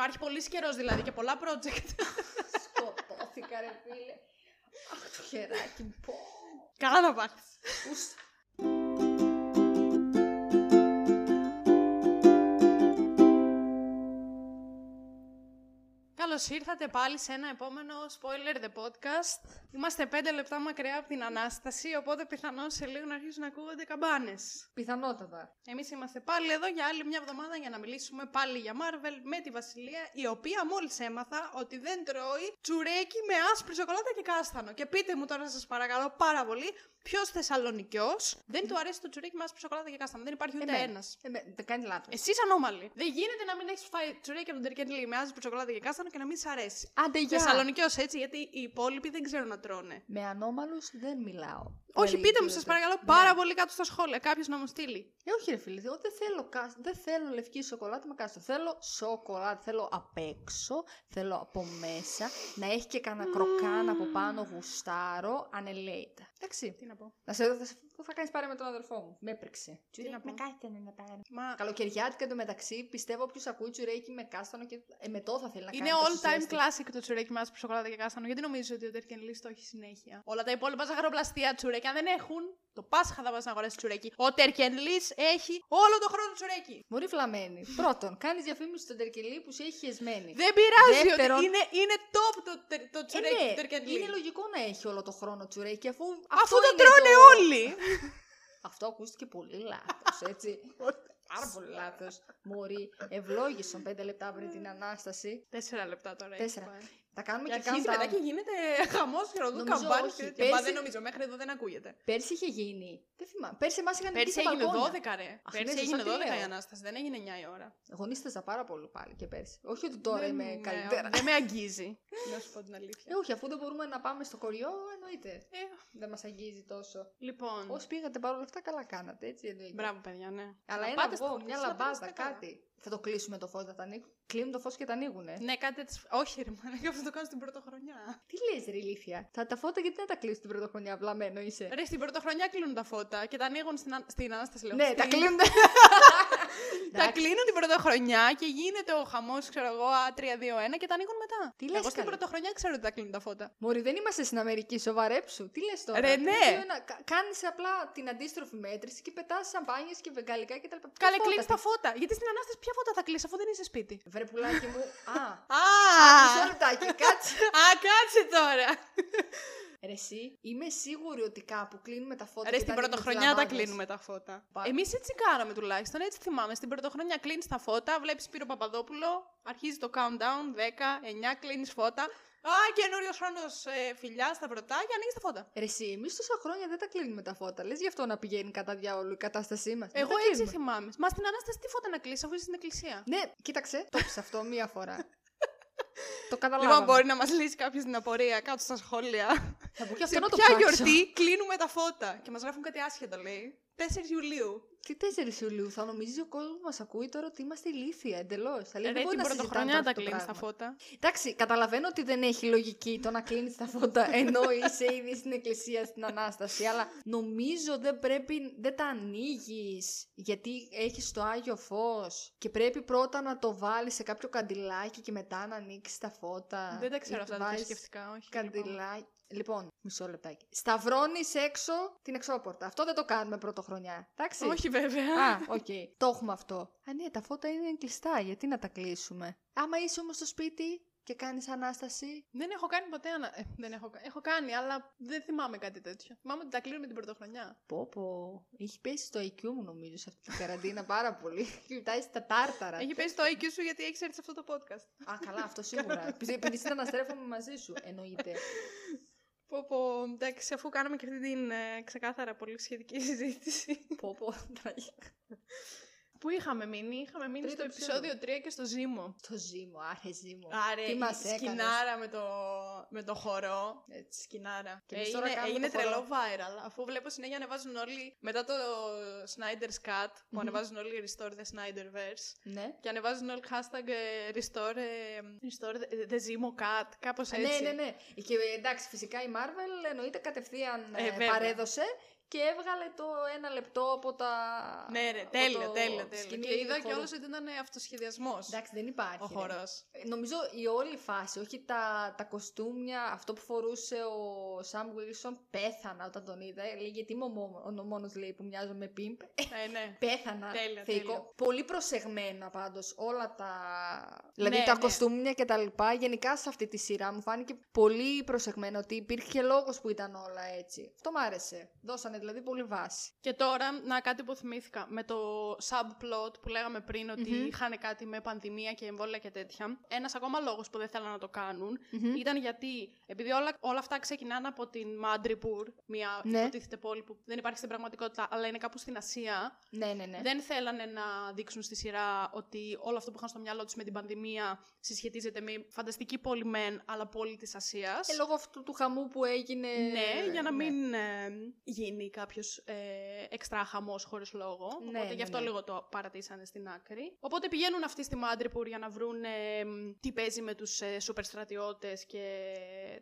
Υπάρχει πολύ καιρός δηλαδή και πολλά project. Σκοτώθηκα, ρε φίλε. Αχ, το χεράκι μου. πω. Καλά να πάθεις. Ους. Καλώς ήρθατε πάλι σε ένα επόμενο Spoiler the Podcast. Είμαστε πέντε λεπτά μακριά από την ανάσταση, οπότε πιθανώ σε λίγο να αρχίσουν να ακούγονται καμπάνες. Πιθανότατα. Εμείς είμαστε πάλι εδώ για άλλη μια εβδομάδα για να μιλήσουμε πάλι για Marvel με τη Βασιλεία, η οποία μόλις έμαθα ότι δεν τρώει τσουρέκι με άσπρη σοκολάτα και κάστανο. Και πείτε μου τώρα, σας παρακαλώ πάρα πολύ, ποιος Θεσσαλονικιός δεν του αρέσει το τσουρέκι με άσπρη σοκολάτα και κάστανο; Δεν υπάρχει ούτε Εμένα. ένας. Ε, δεν κάνει λάθος. Εσύ ανώμαλη. Δεν γίνεται να μην έχεις φάει τσουρέκι από τον Τερκενλή με άσπρη σοκολάτα και κάστανο και να μην σ' αρέσει. Άντε, γεια. Θεσσαλονικιός έτσι, γιατί οι υπόλοιποι δεν ξέρουν να τρώνε. Με ανώμαλους δεν μιλάω. Όχι, Πολύ πείτε μου, σας γίνεται. παρακαλώ, Ναι. πάρα πολύ κάτω στα σχόλια. Κάποιος να μου στείλει. Ε, όχι, ρε φίλε, εγώ δεν θέλω, κάσ- δεν θέλω λευκή σοκολάτα με κάστρο. Θέλω σοκολάτα, θέλω απ' έξω, θέλω από μέσα, να έχει και κανένα κροκάν από πάνω γουστάρο, ανελέητα. Εντάξει. Τι να πω. Να σε θα, θα κάνεις πάρε με τον αδερφό μου. Με έπρεξε. να πω. με κάστανο να πάρω. Μα Καλοκαιριάτικα εντωμεταξύ, πιστεύω όποιος ακούει τσουρέκι με κάστανο και ε, μετό θα θέλει να είναι κάνει. all τόσο time ζέστη. classic το τσουρέκι με άσπρη σοκολάτα και κάστανο. Γιατί νομίζω ότι ο Τερκενλή το έχει συνέχεια; Όλα τα υπόλοιπα ζαχαροπλαστεία τσουρέκια δεν έχουν. Το Πάσχα θα πας να αγοράσεις τσουρέκι. Ο Τερκενλής έχει όλο το χρόνο τσουρέκι. Μωρή βλαμμένη. Πρώτον, κάνεις διαφήμιση στον Τερκελή που σε έχει χεσμένη. Δεν πειράζει Δεύτερον- ότι είναι, είναι top το, τε- το Ε, τσουρέκι ναι, του Τερκενλή. είναι λογικό να έχει όλο το χρόνο τσουρέκι αφού. Αφού αυτό το είναι τρώνε το- όλοι. Αυτό ακούστηκε πολύ λάθος, έτσι. Πάρα πολύ λάθος. Μωρή, ευλόγησαν πέντε λεπτά πριν την ανάσταση. Τέσσερα λεπτά τώρα. Τέσσερα. Έχει πάει. Τα κάνουμε Και και αρχίζει μετά countdown. και γίνεται χαμός και ροδού Νομίζω καμπάνι. όχι. και τέτοια. Πέρσι- Μα δεν νομίζω, μέχρι εδώ δεν ακούγεται. Πέρσι είχε γίνει. Δεν θυμάμαι. Πέρσι εμάς είχαν Πέρσι βγει στα έγινε μπαλκόνια. 12 ρε. Αχ, Πέρσι ναι, έγινε σωστά, τι 12 η λέω. ανάσταση, δεν έγινε 9 η ώρα. Εγώ νίσταζα πάρα πολύ πάλι και πέρσι. Όχι ότι τώρα Δεν είμαι με- καλύτερα. Δεν με αγγίζει. Να σου πω την αλήθεια. Ε, όχι, αφού δεν μπορούμε να πάμε στο κοριό, εννοείται. Ε, Δεν μας αγγίζει τόσο. λοιπόν. Όσοι πήγατε παρόλα αυτά, καλά κάνατε, έτσι εννοείται. Μπράβο, παιδιά, ναι. Αλλά Να ένα πάτε στο αυγό, podcast, μια να λαμπάδα, περάσετε καλά. κάτι. Θα το κλείσουμε το φως, θα τα ανοίγουν. Κλείνουν το φως και τα ανοίγουνε. Ναι, κάτι έτσι. Όχι, ρε, μάνα, αυτό το κάνω στην πρωτοχρονιά. Τι λες, ρε ηλίθεια; Θα τα φώτα γιατί να τα κλείσεις την πρωτοχρονιά, βλαμμένο είσαι; Ρε, στην πρωτοχρονιά κλείνουν τα φώτα και τα ανοίγουν στην, α- στην ανάσταση. Λέω, ναι, Στην- τα κλείνουν. Τα κλείνουν την πρωτοχρονιά και γίνεται ο χαμός, ξέρω εγώ, Α3-2-1 και τα ανοίγουν μετά. Τι λες, Εγώ στην καλέ; πρωτοχρονιά ξέρω ότι τα κλείνουν τα φώτα. Μωρή, δεν είμαστε στην Αμερική, σοβαρέψου. Τι λες τώρα; Ρε, ναι. Κάνεις απλά την αντίστροφη μέτρηση και πετάς σαμπάνιες και βεγγαλικά κτλ. Ποια Καλέ, φώτα, κλείνεις τι- τα φώτα. Γιατί στην ανάσταση ποια φώτα θα κλείσει αφού δεν είσαι σπίτι; Βρε πουλάκι μου. Α, Α! μισό λεπτάκι, κάτσε. Α, κάτσε τώρα! Ρε, εσύ, είμαι σίγουρη ότι κάπου κλείνουμε τα φώτα. Ρε, και στην τα ανοίγουμε πρωτοχρονιά τα φλαμάδες. κλείνουμε τα φώτα. Πα- Εμείς έτσι κάναμε τουλάχιστον, έτσι θυμάμαι. Στην πρωτοχρονιά κλείνεις τα φώτα, βλέπεις Σπύρο Παπαδόπουλο, αρχίζει το countdown, 10, 9, κλείνεις φώτα. Α, καινούριος χρόνος ε, φιλιά στα πρωτά και ανοίγεις τα φώτα. Ρε, εσύ, εμείς τόσα χρόνια δεν τα κλείνουμε τα φώτα. Λες γι' αυτό να πηγαίνει κατά διάολο η κατάστασή μας. Εγώ έτσι θυμάμαι. Μα στην ανάσταση τι φώτα να κλείσει αφού είσαι στην εκκλησία. Ναι, κοίταξε, το είπες αυτό μία φορά. το καταλάβαμε. Λοιπόν, μπορεί να μας λύσει κάποιος την απορία κάτω στα σχόλια. Θα πω και αυτό Σε να το ποια ψάξω. γιορτή κλείνουμε τα φώτα; Και μας γράφουν κάτι άσχετο, λέει. 4 Ιουλίου. Τι 4 Ιουλίου θα νομίζεις ο κόσμος που μας ακούει τώρα ότι είμαστε ηλίθια εντελώς. Θα λέει Ρε, δεν μπορεί την να πρωτοχρονιά συζητάμε τα αυτό το κλείνεις τα πράγμα. φώτα. Εντάξει, καταλαβαίνω ότι δεν έχει λογική το να κλείνεις τα φώτα ενώ είσαι ήδη στην εκκλησία στην ανάσταση. Αλλά νομίζω δεν πρέπει, δεν τα ανοίγεις γιατί έχεις το άγιο φως και πρέπει πρώτα να το βάλεις σε κάποιο καντιλάκι και μετά να ανοίξεις τα φώτα. Δεν τα Ή ξέρω αυτά τα βάζεις θρησκευτικά, όχι. λυπάμαι. Καντιλάκι. Λοιπόν, μισό λεπτάκι. Σταυρώνεις έξω την εξώπορτα. Αυτό δεν το κάνουμε πρωτοχρονιά. Εντάξει; Όχι, βέβαια. Α, οκ. Το έχουμε αυτό. Α, ναι, τα φώτα είναι κλειστά. Γιατί να τα κλείσουμε; Άμα είσαι όμως στο σπίτι και κάνεις ανάσταση. Δεν έχω κάνει ποτέ ανα... ε, δεν έχω... κα- έχω κάνει, αλλά δεν θυμάμαι κάτι τέτοιο. Θυμάμαι ότι τα κλείνουμε την πρωτοχρονιά. Πω, πω. Έχει πέσει στο IQ μου, νομίζω, σε αυτή την καραντίνα πάρα πολύ. Έχει φτάσει στα τάρταρα. Έχει πέσει το IQ σου γιατί έχεις έρθει σε αυτό το podcast. Α, καλά, αυτό σίγουρα. Επειδή- Επειδή συναναστρέφομαι μαζί σου, εννοείται. Πω, πω, εντάξει, αφού κάναμε και αυτή την ε, ξεκάθαρα πολύ σχετική συζήτηση. πω, πω. τραγικά. Πού είχαμε μείνει, είχαμε μείνει Τρίτο στο επεισόδιο 3 και στο Ζήμο. Το ζήμο, άρε ζήμο. Άρε, Τι η μας έκανες; σκηνάρα με το, με το χορό. Έτσι. Σκηνάρα. Και εμείς έγινε τώρα κάνουμε έγινε το χορό. τρελό viral. Αφού βλέπω συνέχεια ανεβάζουν όλοι μετά το Snyder's Cut που Μμμ. ανεβάζουν όλοι Restore the Snyderverse. Ναι. Και ανεβάζουν όλοι hashtag ε, Restore, ε, restore the, the Zimo Cut. Κάπως έτσι. Ναι, ναι, ναι. Και εντάξει, φυσικά η Marvel εννοείται κατευθείαν Ε, ε, βέβαια. παρέδωσε και έβγαλε το ένα λεπτό από τα. Ναι, ρε, από τέλεια, το τέλεια, τέλεια. σκηνή Και είδα χορού. κιόλας ότι ήταν αυτοσχεδιασμός Εντάξει, δεν υπάρχει. ο ρε. χορό. Ε, Νομίζω η όλη φάση, όχι τα, τα κοστούμια, αυτό που φορούσε ο Σαμ Wilson, πέθανα όταν τον είδα. Ε, Λέει, γιατί είμαι ο, μόνος- ο μόνος λέει που μοιάζω με πιμπ. Ε, ναι. Πέθανα. Τέλεια, θεϊκό. τέλεια. Πολύ προσεγμένα πάντως όλα τα... Δηλαδή Ναι, τα ναι. κοστούμια και τα λοιπά. Γενικά σε αυτή τη σειρά μου φάνηκε πολύ προσεγμένο ότι υπήρχε λόγος που ήταν όλα έτσι. Αυτό μ' άρεσε. Δώσανε δηλαδή πολύ βάση. Και τώρα, να κάτι που θυμήθηκα, με το subplot που λέγαμε πριν ότι Μμμ. είχαν κάτι με πανδημία και εμβόλια και τέτοια. Ένας ακόμα λόγος που δεν θέλαν να το κάνουν Μμμ. ήταν γιατί, επειδή όλα, όλα αυτά ξεκινάνε από την Μάντριπουρ, μια Ναι. υποτίθεται πόλη που δεν υπάρχει στην πραγματικότητα, αλλά είναι κάπου στην Ασία. Ναι, ναι, ναι. Δεν θέλανε να δείξουν στη σειρά ότι όλο αυτό που είχαν στο μυαλό τους με την πανδημία συσχετίζεται με φανταστική πόλη μεν, αλλά πόλη της Ασίας. Και λόγω αυτού του χαμού που έγινε... Ναι, για να ναι. μην ε, γίνει κάποιος ε, εξτρά χαμός χωρίς λόγο. Ναι, Οπότε γι' ναι, αυτό ναι. λίγο το παρατήσανε στην άκρη. Οπότε πηγαίνουν αυτοί στη Μάντριπουρ για να βρουν ε, μ, τι παίζει με τους ε, σούπερ στρατιώτε και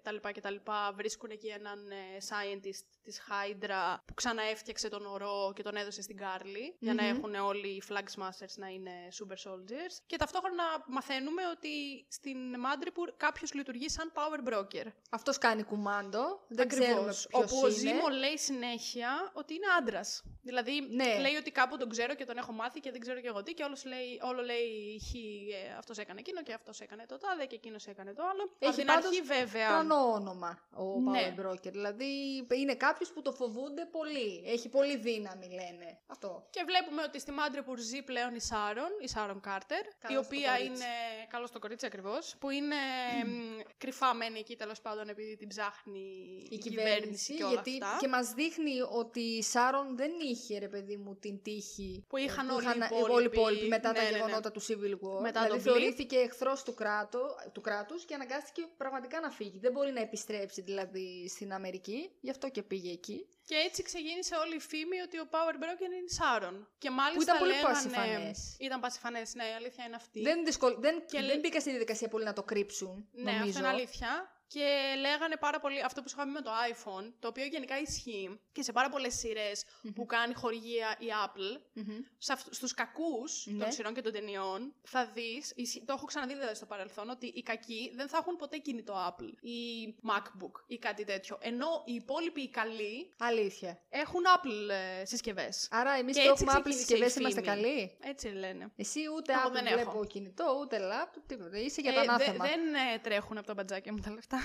τα λοιπά και τα λοιπά. Βρίσκουν εκεί έναν ε, scientist της Hydra που ξαναέφτιαξε τον ορό και τον έδωσε στην Κάρλι για να Μμμ. έχουν όλοι οι Flag Smashers να είναι super soldiers. Και ταυτόχρονα μαθαίνουμε ότι στην Μάντριπουρ κάποιος λειτουργεί σαν power broker. Αυτός κάνει κουμάντο. Δεν Ακριβώς. ξέρουμε ποιος Όπου ο είναι. Ζήμο λέει συνέχεια ότι είναι άντρας. Δηλαδή Ναι. λέει ότι κάπου τον ξέρω και τον έχω μάθει και δεν ξέρω και εγώ τι. Και όλος λέει, όλο λέει χ, ε, αυτός έκανε εκείνο και αυτός έκανε το τάδε και εκείνος έκανε το άλλο. Έχει Από την πάντως αρχή βέβαια. Τρανό όνομα ο Ναι. Power Broker. Δηλαδή είναι κάποιος που το φοβούνται πολύ. Έχει πολύ δύναμη, λένε. Αυτό. Και βλέπουμε ότι στη Μάντρεπουρ ζει πλέον η Σάρον, η Σάρον Κάρτερ, η Καλώς το οποία κορίτσι. είναι. Καλός στο κορίτσι ακριβώς. Που είναι μ, κρυφά μένει εκεί τέλος πάντων επειδή την ψάχνει Η κυβέρνηση, και όλα γιατί αυτά. και μας δείχνει ότι η Σάρον δεν είχε, ρε παιδί μου, την τύχη Που είχαν που όλοι οι είχαν υπόλοιποι. όλοι οι υπόλοιποι μετά Ναι, τα ναι, ναι. γεγονότα του Civil War. Μετά δηλαδή τον θεωρήθηκε εχθρός του, κράτου, του κράτους και αναγκάστηκε πραγματικά να φύγει. Δεν μπορεί να επιστρέψει δηλαδή στην Αμερική, γι' αυτό και πήγε εκεί. Και έτσι ξεκίνησε όλη η φήμη ότι ο Power Broker είναι η Σάρον. Και μάλιστα Που ήταν πολύ λέγανε... πασιφανές. Ήταν πασιφανές, ναι, η αλήθεια είναι αυτή. Δεν, δυσκολ... δεν, Και δεν λέ- μπήκα στη διαδικασία πολύ να το κρύψουν, Ναι, νομίζω. αυτό είναι αλήθεια. Και λέγανε πάρα πολύ αυτό που σου είχαμε με το iPhone, το οποίο γενικά ισχύει και σε πάρα πολλές σειρές που κάνει χορηγία η Apple. Μμμ. Σε αυτ- στους κακούς Ναι. των σειρών και των ταινιών θα δεις, ισχύ- το έχω ξαναδεί δηλαδή στο παρελθόν, ότι οι κακοί δεν θα έχουν ποτέ κινητό Apple ή MacBook ή κάτι τέτοιο. Ενώ οι υπόλοιποι οι καλοί Αλήθεια. έχουν Apple ε, συσκευές. Άρα εμείς Και που έτσι έχουμε Apple ξεκίνησε η συσκευές φήμη. είμαστε καλοί; Έτσι λένε. Εσύ ούτε Εγώ Apple δεν βλέπω έχω. κινητό, ούτε laptop, τίποτα. Είσαι για Ε, το δε- ανάθεμα. δεν ε, τρέχουν από τα μπατζάκια μου τα λεφτά.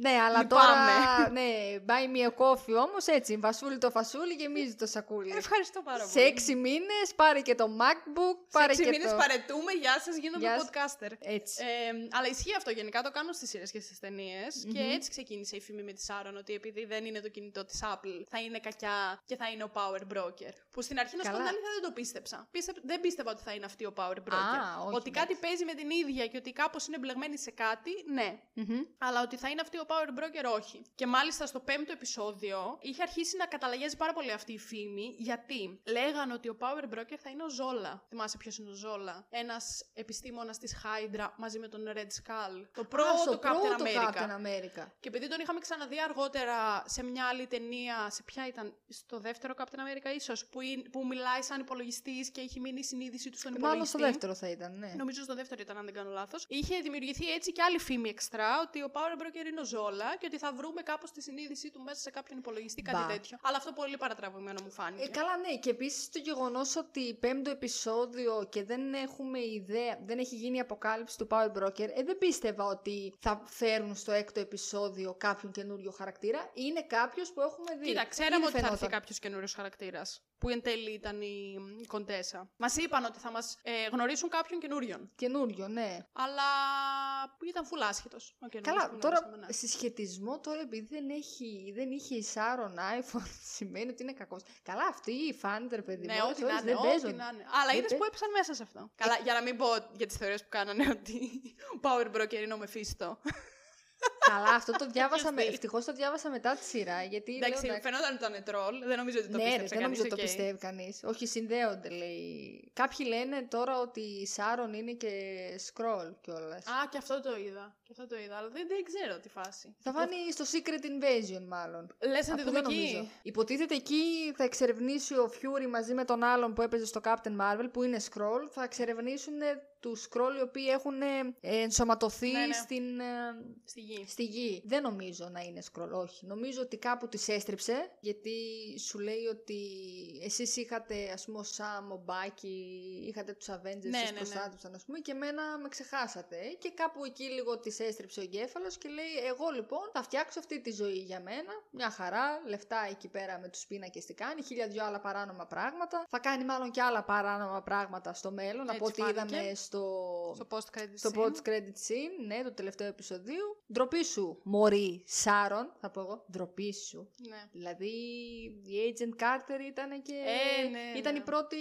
Ναι, αλλά Λυπάμαι. τώρα. Ναι, buy me a coffee όμως έτσι. Βασούλη το φασούλι, γεμίζει το σακούλι. Ευχαριστώ πάρα Σε πολύ. έξι μήνες πάρε και το MacBook, Σε πάρε έξι και μήνες το. παρετούμε, γεια σας, γίνομαι Γεια σας. podcaster. Έτσι. Ε, αλλά ισχύει αυτό γενικά, το κάνουν στις σειρές και στις ταινίες Και έτσι ξεκίνησε η φήμη με τη Σάρων ότι επειδή δεν είναι το κινητό της Apple θα είναι κακιά και θα είναι ο Power Broker. Που στην αρχή να σου πω Καλά. την αλήθεια δεν το πίστεψα. Πίστευ- δεν πίστευα ότι θα είναι αυτή ο Power Broker. Α, όχι, ότι κάτι παίζει με την ίδια και ότι κάπως είναι μπλεγμένη σε κάτι, ναι. Μμμ. Αλλά ότι θα είναι αυτή ο Power Broker, όχι. Και μάλιστα στο πέμπτο επεισόδιο είχε αρχίσει να καταλαγιάζει πάρα πολύ αυτή η φήμη, γιατί λέγανε ότι ο Power Broker θα είναι ο Ζόλα. Θυμάσαι ποιος είναι ο Ζόλα. Ένας επιστήμονας της Hydra μαζί με τον Red Skull. Το πρώτο Α, στο Captain πρώτο America. Captain America. Και επειδή τον είχαμε ξαναδεί αργότερα σε μια άλλη ταινία, σε ποια ήταν, στο δεύτερο Captain America ίσως, που, είναι- που μιλάει σαν υπολογιστής και έχει μείνει η συνείδησή του στον υπολογιστή. Μάλλον στο δεύτερο θα ήταν, ναι. Νομίζω στο δεύτερο ήταν, αν δεν κάνω λάθος. Είχε δημιουργηθεί έτσι και άλλη φήμη εξτρά ότι ο Power Broker είναι ο Ζόλα και ότι θα βρούμε κάπως τη συνείδησή του μέσα σε κάποιον υπολογιστή, κάτι Μπα. τέτοιο. Αλλά αυτό πολύ παρατραβημένο μου φάνηκε. Ε, καλά, ναι. Και επίσης το γεγονός ότι πέμπτο επεισόδιο και δεν έχουμε ιδέα, δεν έχει γίνει η αποκάλυψη του Power Broker, ε, δεν πίστευα ότι θα φέρουν στο έκτο επεισόδιο κάποιον καινούριο χαρακτήρα. Είναι κάποιος που έχουμε δει. Κοίτα, ξέραμε Ήδη ότι θα έρθει φαινόταν. κάποιος καινούριος χαρακτήρας. Που εν τέλει ήταν η, η Κοντέσα. Μας είπαν ότι θα μας ε, γνωρίσουν κάποιον καινούριον. Καινούριο, ναι. Αλλά ήταν φουλ άσχετος. Καλά, τώρα συσχετισμό τώρα επειδή δεν, έχει, δεν είχε η Σάρον iPhone σημαίνει ότι είναι κακός. Καλά, αυτοί οι φάντερ, παιδί Ναι, μου, ό,τι ώρες να είναι. δεν ό,τι παίζουν. να είναι. Αλλά Δεν είδες παί- που έπεσαν μέσα σε αυτό. Καλά, για να μην πω για τις θεωρίες που κάνανε ότι ο Power Broker είναι ο Μεφίστο. Καλά, αυτό το διάβασα. με... στυλ. Ευτυχώς το διάβασα μετά τη σειρά. Γιατί λέω, Εντάξει, εντάξει, φαινόταν ότι ήταν τρόλ. Δεν νομίζω ότι το ναι, ρε, πίστεψε δεν νομίζω ότι κανείς, το οκ. πιστεύει κανείς. Όχι, συνδέονται, λέει. Κάποιοι λένε τώρα ότι η Σάρον είναι και scroll κιόλας. Α, και αυτό το είδα. Και αυτό το είδα, αλλά δεν, δεν ξέρω τι φάση. Θα φάνει στο Secret Invasion, μάλλον. Λες να τη Αυτό δούμε δεν εκεί. νομίζω. Υποτίθεται εκεί θα εξερευνήσει ο Fury μαζί με τον άλλον που έπαιζε στο Captain Marvel, που είναι Scroll. Θα εξερευνήσουν του Scroll οι οποίοι έχουν ε, ενσωματωθεί Ναι, ναι. στην, ε, Στη γη. στη γη. Δεν νομίζω να είναι Scroll, όχι. Νομίζω ότι κάπου τη έστριψε, γιατί σου λέει ότι εσείς είχατε, ας πούμε, ο Sam, ο Μπάκι, είχατε τους Avengers, Ναι, ναι, ναι, ναι. προστάτευσαν, ας πούμε, και εμένα με ξεχάσατε. Και κάπου εκεί λίγο τη έστριψε ο εγκέφαλος και λέει, εγώ λοιπόν θα φτιάξω αυτή τη ζωή για μένα, μια χαρά, λεφτά εκεί πέρα με τους πίνακες τι κάνει, χίλια δυο άλλα παράνομα πράγματα. Θα κάνει μάλλον και άλλα παράνομα πράγματα στο μέλλον, από Έτσι ό,τι φάνηκε. είδαμε στο, Στο post credit στο scene. post credit scene, ναι, το τελευταίο επεισοδίου. Ντροπή σου, Μωρή Σάρον, θα πω εγώ. Ντροπή σου. Ναι. Δηλαδή, η Agent Carter ήταν και. Ε, ναι, ήταν ναι. η πρώτη.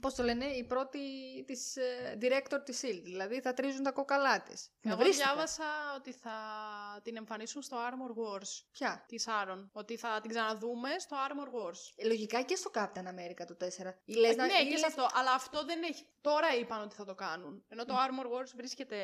Πώς το λένε, η πρώτη της, ε, director της Shield. Δηλαδή, θα τρίζουν τα κοκαλά της. Εγώ διάβασα ότι θα την εμφανίσουν στο Armor Wars. Ποια; Της Σάρων. Ότι θα την ξαναδούμε στο Armor Wars. Ε, Λογικά και στο Captain America το 4. Ή λες να- ναι, ή και λες- σε αυτό. Αλλά αυτό δεν έχει. Τώρα είπαν ότι θα το κάνουν. Ενώ το Armor Wars βρίσκεται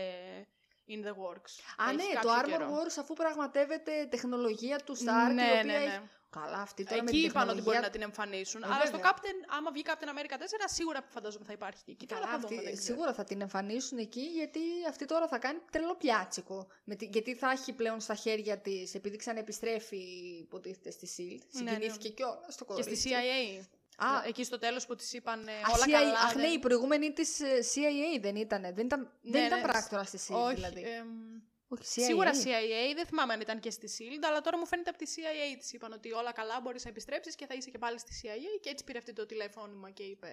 in the works. Α, Έχει ναι, κάποιο το Armor καιρό. Wars αφού πραγματεύεται τεχνολογία του Stark. Ναι, η οποία ναι, έχει- ναι. Καλά, αυτή τώρα με Εκεί την είπαν ότι μπορεί τεχνολογία να την εμφανίσουν. Ε, αλλά στο βέβαια. Captain, άμα βγει Captain America 4, σίγουρα φαντάζομαι θα υπάρχει και εκεί. Καλά, Τώρα θα αυτή- δούμε, δεν ξέρω. σίγουρα θα την εμφανίσουν εκεί γιατί αυτή τώρα θα κάνει τρελό πιάτσικο. Με τη- γιατί θα έχει πλέον στα χέρια της, επειδή ξαναεπιστρέφει υποτίθεται στη SHIELD. Ναι, Συγκινήθηκε κιόλας στο Και κορίτσι. στη CIA. Α, Εκεί στο τέλος που της είπαν ε, Α, όλα CIA, καλά. αχ, ναι, δεν- η προηγούμενη της CIA δεν ήταν. Δεν ήταν, δεν Ναι, ήταν ναι, πράκτορα στη SHIELD, Όχι. δηλαδή. εμ, Όχι, CIA. Σίγουρα CIA, δεν θυμάμαι αν ήταν και στη SHIELD, αλλά τώρα μου φαίνεται από τη CIA της είπαν ότι όλα καλά, μπορείς να επιστρέψεις και θα είσαι και πάλι στη CIA. Και έτσι πήρε αυτή το τηλεφώνημα και είπε.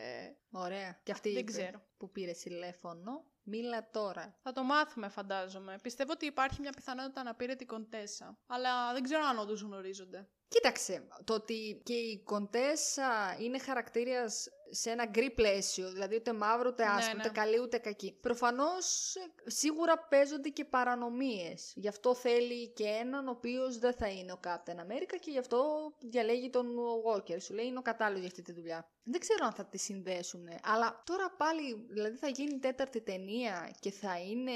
Ωραία. Και αυτή Δεν είπε ξέρω. που πήρε τηλέφωνο. Μίλα τώρα. Θα το μάθουμε, φαντάζομαι. Πιστεύω ότι υπάρχει μια πιθανότητα να πήρε την Κοντέσα. Αλλά δεν ξέρω αν όντως γνωρίζονται. Κοίταξε, το ότι και η Κοντέσα είναι χαρακτήρας σε ένα γκρι πλαίσιο, δηλαδή ούτε μαύρο, ούτε Ναι, άσπρο, ναι. ούτε καλή, ούτε κακή. Προφανώς ε, σίγουρα παίζονται και παρανομίες. Γι' αυτό θέλει και έναν ο οποίος δεν θα είναι ο Captain America και γι' αυτό διαλέγει τον Walker. Σου λέει είναι ο κατάλληλος για αυτή τη δουλειά. Δεν ξέρω αν θα τη συνδέσουν, αλλά τώρα πάλι, δηλαδή θα γίνει τέταρτη ταινία και θα είναι,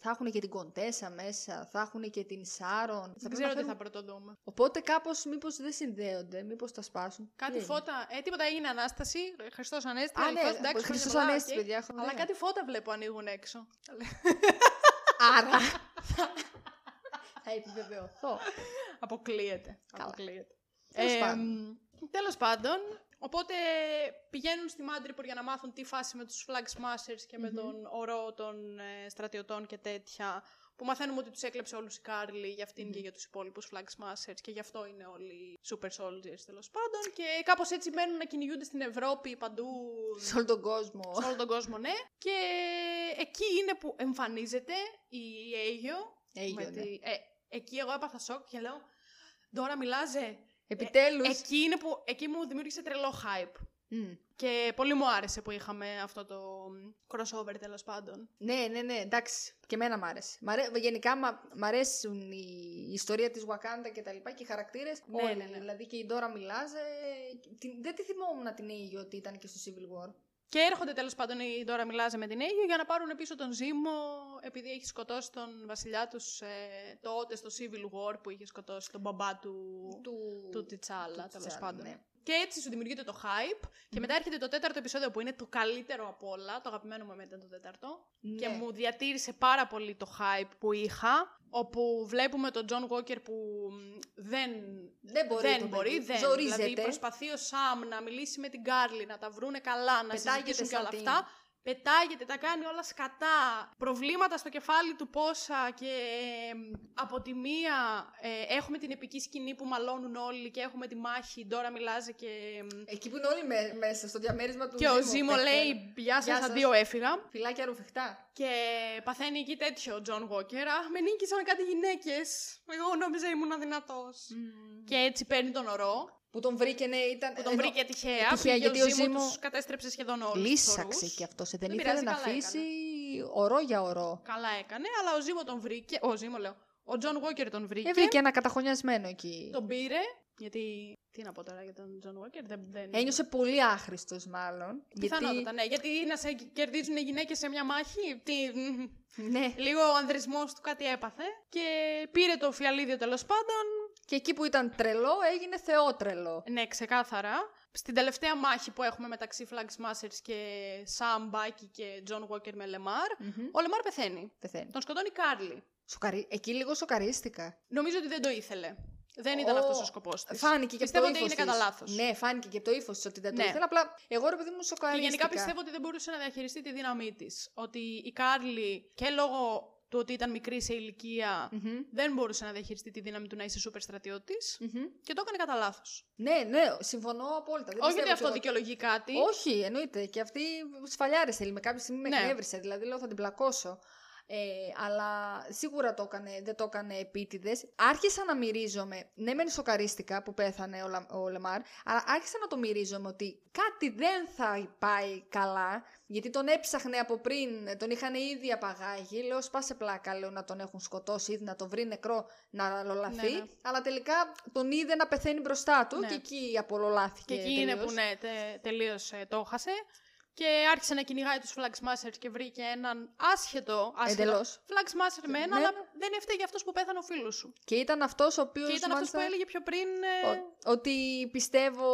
θα έχουν και την Κοντέσα μέσα, θα έχουν και την Σάρον. Δεν ξέρω τι φέρουν- θα πρωτοδούμε. Οπότε κάπως μήπως δεν συνδέονται, μήπως τα σπάσουν. Κάτι Τι έγινε; φώτα. Ε, τίποτα έγινε Ανάσταση. Χριστός Ανέστη. Α, αληθώς, ναι, εντάξει, χρόνια Χριστός πολλά, Ανέστη, οκ. παιδιά, χρόνια. Αλλά κάτι φώτα βλέπω ανοίγουν έξω. Άρα. θα επιβεβαιωθώ. Αποκλείεται. Καλά. Αποκλείεται. Τέλος Ε, πάντων. μ, τέλος πάντων, οπότε πηγαίνουν στη Μάντριπορ για να μάθουν τι φάση με τους Flag Smashers και με τον ορό των ε, στρατιωτών και τέτοια. Που μαθαίνουμε ότι τους έκλεψε όλους η Κάρλι για αυτην και για τους υπόλοιπους Flag Smashers και γι' αυτό είναι όλοι Super Soldiers τέλος πάντων. Και κάπως έτσι μένουν να κυνηγούνται στην Ευρώπη παντού Σε όλο τον κόσμο. σε όλο τον κόσμο, ναι. Και εκεί είναι που εμφανίζεται η Αίγιο. Αίγιο, με ναι. τη- ε, εκεί εγώ έπαθα σοκ και λέω, τώρα μιλάζε. Επιτέλους. Εκεί, είναι που, εκεί μου δημιούργησε τρελό hype. Μμ. Και πολύ μου άρεσε που είχαμε αυτό το crossover τέλος πάντων. Ναι, ναι, ναι, εντάξει. Και εμένα μ' άρεσε. Μ' αρέ- Γενικά μα- μ' αρέσουν η... η ιστορία της Wakanda και τα λοιπά και οι χαρακτήρες. Ναι, όλοι. ναι, ναι. Δηλαδή και η Ντόρα Μιλάζε. την- Δεν τη θυμόμουν την Αίγιο ότι ήταν και στο Civil War. Και έρχονται τέλος πάντων η Ντόρα Μιλάζε με την Αίγιο για να πάρουν πίσω τον Ζήμο επειδή έχει σκοτώσει τον βασιλιά τους ε, τότε στο Civil War που είχε σκοτώσει τον μπαμπά του, Του, του Τιτσάλα του τέλος T'Challa, πάντων. ναι. Και έτσι σου δημιουργείται το hype. Και μετά έρχεται το τέταρτο επεισόδιο που είναι το καλύτερο από όλα. Το αγαπημένο μου εμένα ήταν το τέταρτο. Και Ναι. μου διατήρησε πάρα πολύ το hype που είχα. Όπου βλέπουμε τον John Walker που μ, δεν, Δεν μπορεί. δεν το μπορεί, παιδί. δεν. Ζορίζεται. Δηλαδή προσπαθεί ο Σαμ να μιλήσει με την Κάρλι, να τα βρούνε καλά, να Πετάγεται συζητήσουν και όλα σαν αυτά. Πετάγεται, τα κάνει όλα σκατά. Προβλήματα στο κεφάλι του πόσα και ε, από τη μία ε, έχουμε την επική σκηνή που μαλώνουν όλοι και έχουμε τη μάχη, η Ντόρα μιλάζει και, Εκεί που είναι όλοι με- μέσα στο διαμέρισμα του και ο Ζήμου, Ζήμο πέφτει. λέει «Γεια Γεια σας, σας». αντίο έφυγα». Φυλάκια ρουφιχτά. Και παθαίνει εκεί τέτοιο ο Τζον Walker. «Α, με νίκησαν κάτι γυναίκες. Εγώ νόμιζα ήμουν ο δυνατός». Και έτσι παίρνει τον ορό, Που τον βρήκε, ναι, ήταν. που τον ενώ- βρήκε τυχαία. τυχαία, πήγε γιατί ο ο Ζίμο Ζίμο τους κατέστρεψε σχεδόν όλους τους Λύσαξε ορούς. κι αυτός. Σε δεν Δεν ήθελε πειράζει, να καλά αφήσει ορό για ορό. Καλά έκανε, αλλά ο Ζίμο τον βρήκε. Ο Ζίμο λέω. Ο Τζον Walker τον βρήκε. Ε, βρήκε ένα καταχωνιασμένο εκεί. Τον πήρε. Γιατί. Τι να πω τώρα για τον Τζον Walker, δεν. δεν... Ένιωσε πολύ άχρηστος, μάλλον. Πιθανότατα, ναι. Γιατί να σε κερδίζουν οι γυναίκες σε μια μάχη. Τι... Ναι. Λίγο ο ανδρισμός του κάτι έπαθε. Και πήρε το φιαλίδιο τέλος πάντων. Και εκεί που ήταν τρελό, έγινε θεότρελό. Ναι, ξεκάθαρα. Στην τελευταία μάχη που έχουμε μεταξύ Flag Smashers και Sam Bucky και John Walker με Lemar, Μμμ. ο Lemar πεθαίνει. Πεθαίνει. Τον σκοτώνει Κάρλι. Σοκαρι... Εκεί λίγο σοκαρίστηκα. Νομίζω ότι δεν το ήθελε. Δεν ήταν Ω, αυτός ο σκοπός της. Φάνηκε και Πιστεύω από το ότι ύφος είναι κατά της. λάθος. Ναι, φάνηκε και από το ύφος της ότι δεν το Ναι. ήθελε. Απλά εγώ ρε παιδί μου Και σοκαρίστηκα. γενικά πιστεύω ότι δεν μπορούσε να διαχειριστεί τη δύναμή της. Ότι η Κάρλι και λόγω του ότι ήταν μικρή σε ηλικία Μμμ, δεν μπορούσε να διαχειριστεί τη δύναμη του να είσαι σούπερ στρατιώτη μμμ. και το έκανε κατά λάθος. Ναι, ναι, συμφωνώ απόλυτα. Δεν Όχι πιστεύω ότι αυτό ότι- δικαιολογεί κάτι. Όχι, εννοείται. Και αυτή σφαλιάρε θέλει. Με κάποια στιγμή με Ναι. εκνεύρισε. Δηλαδή λέω θα την πλακώσω. Ε, αλλά σίγουρα το έκανε, δεν το έκανε επίτηδες. Άρχισα να μυρίζομαι. Ναι, μεν σοκαρίστηκα που πέθανε ο, Λα- ο Λεμάρ, αλλά άρχισα να το μυρίζομαι ότι κάτι δεν θα πάει καλά. Γιατί τον έψαχνε από πριν, τον είχαν ήδη απαγάγει. Λέω, σπάσε πλάκα, λέω να τον έχουν σκοτώσει, ήδη να τον βρει νεκρό να λολαθεί. Ναι, ναι. Αλλά τελικά τον είδε να πεθαίνει μπροστά του Ναι. και εκεί απολολάθηκε. Και εκεί είναι τελείως. που ναι, τε, τελείω το έχασε. Και άρχισε να κυνηγάει τους Flag Smashers και βρήκε έναν άσχετο. άσχετο Εντελώς. Flag Smasher με ένα, Ναι, αλλά ναι. δεν έφταιγε αυτός που πέθανε ο φίλος σου. Και ήταν αυτός ο οποίος Και ήταν αυτός μάλιστα, που έλεγε πιο πριν. ε, ο- ότι πιστεύω,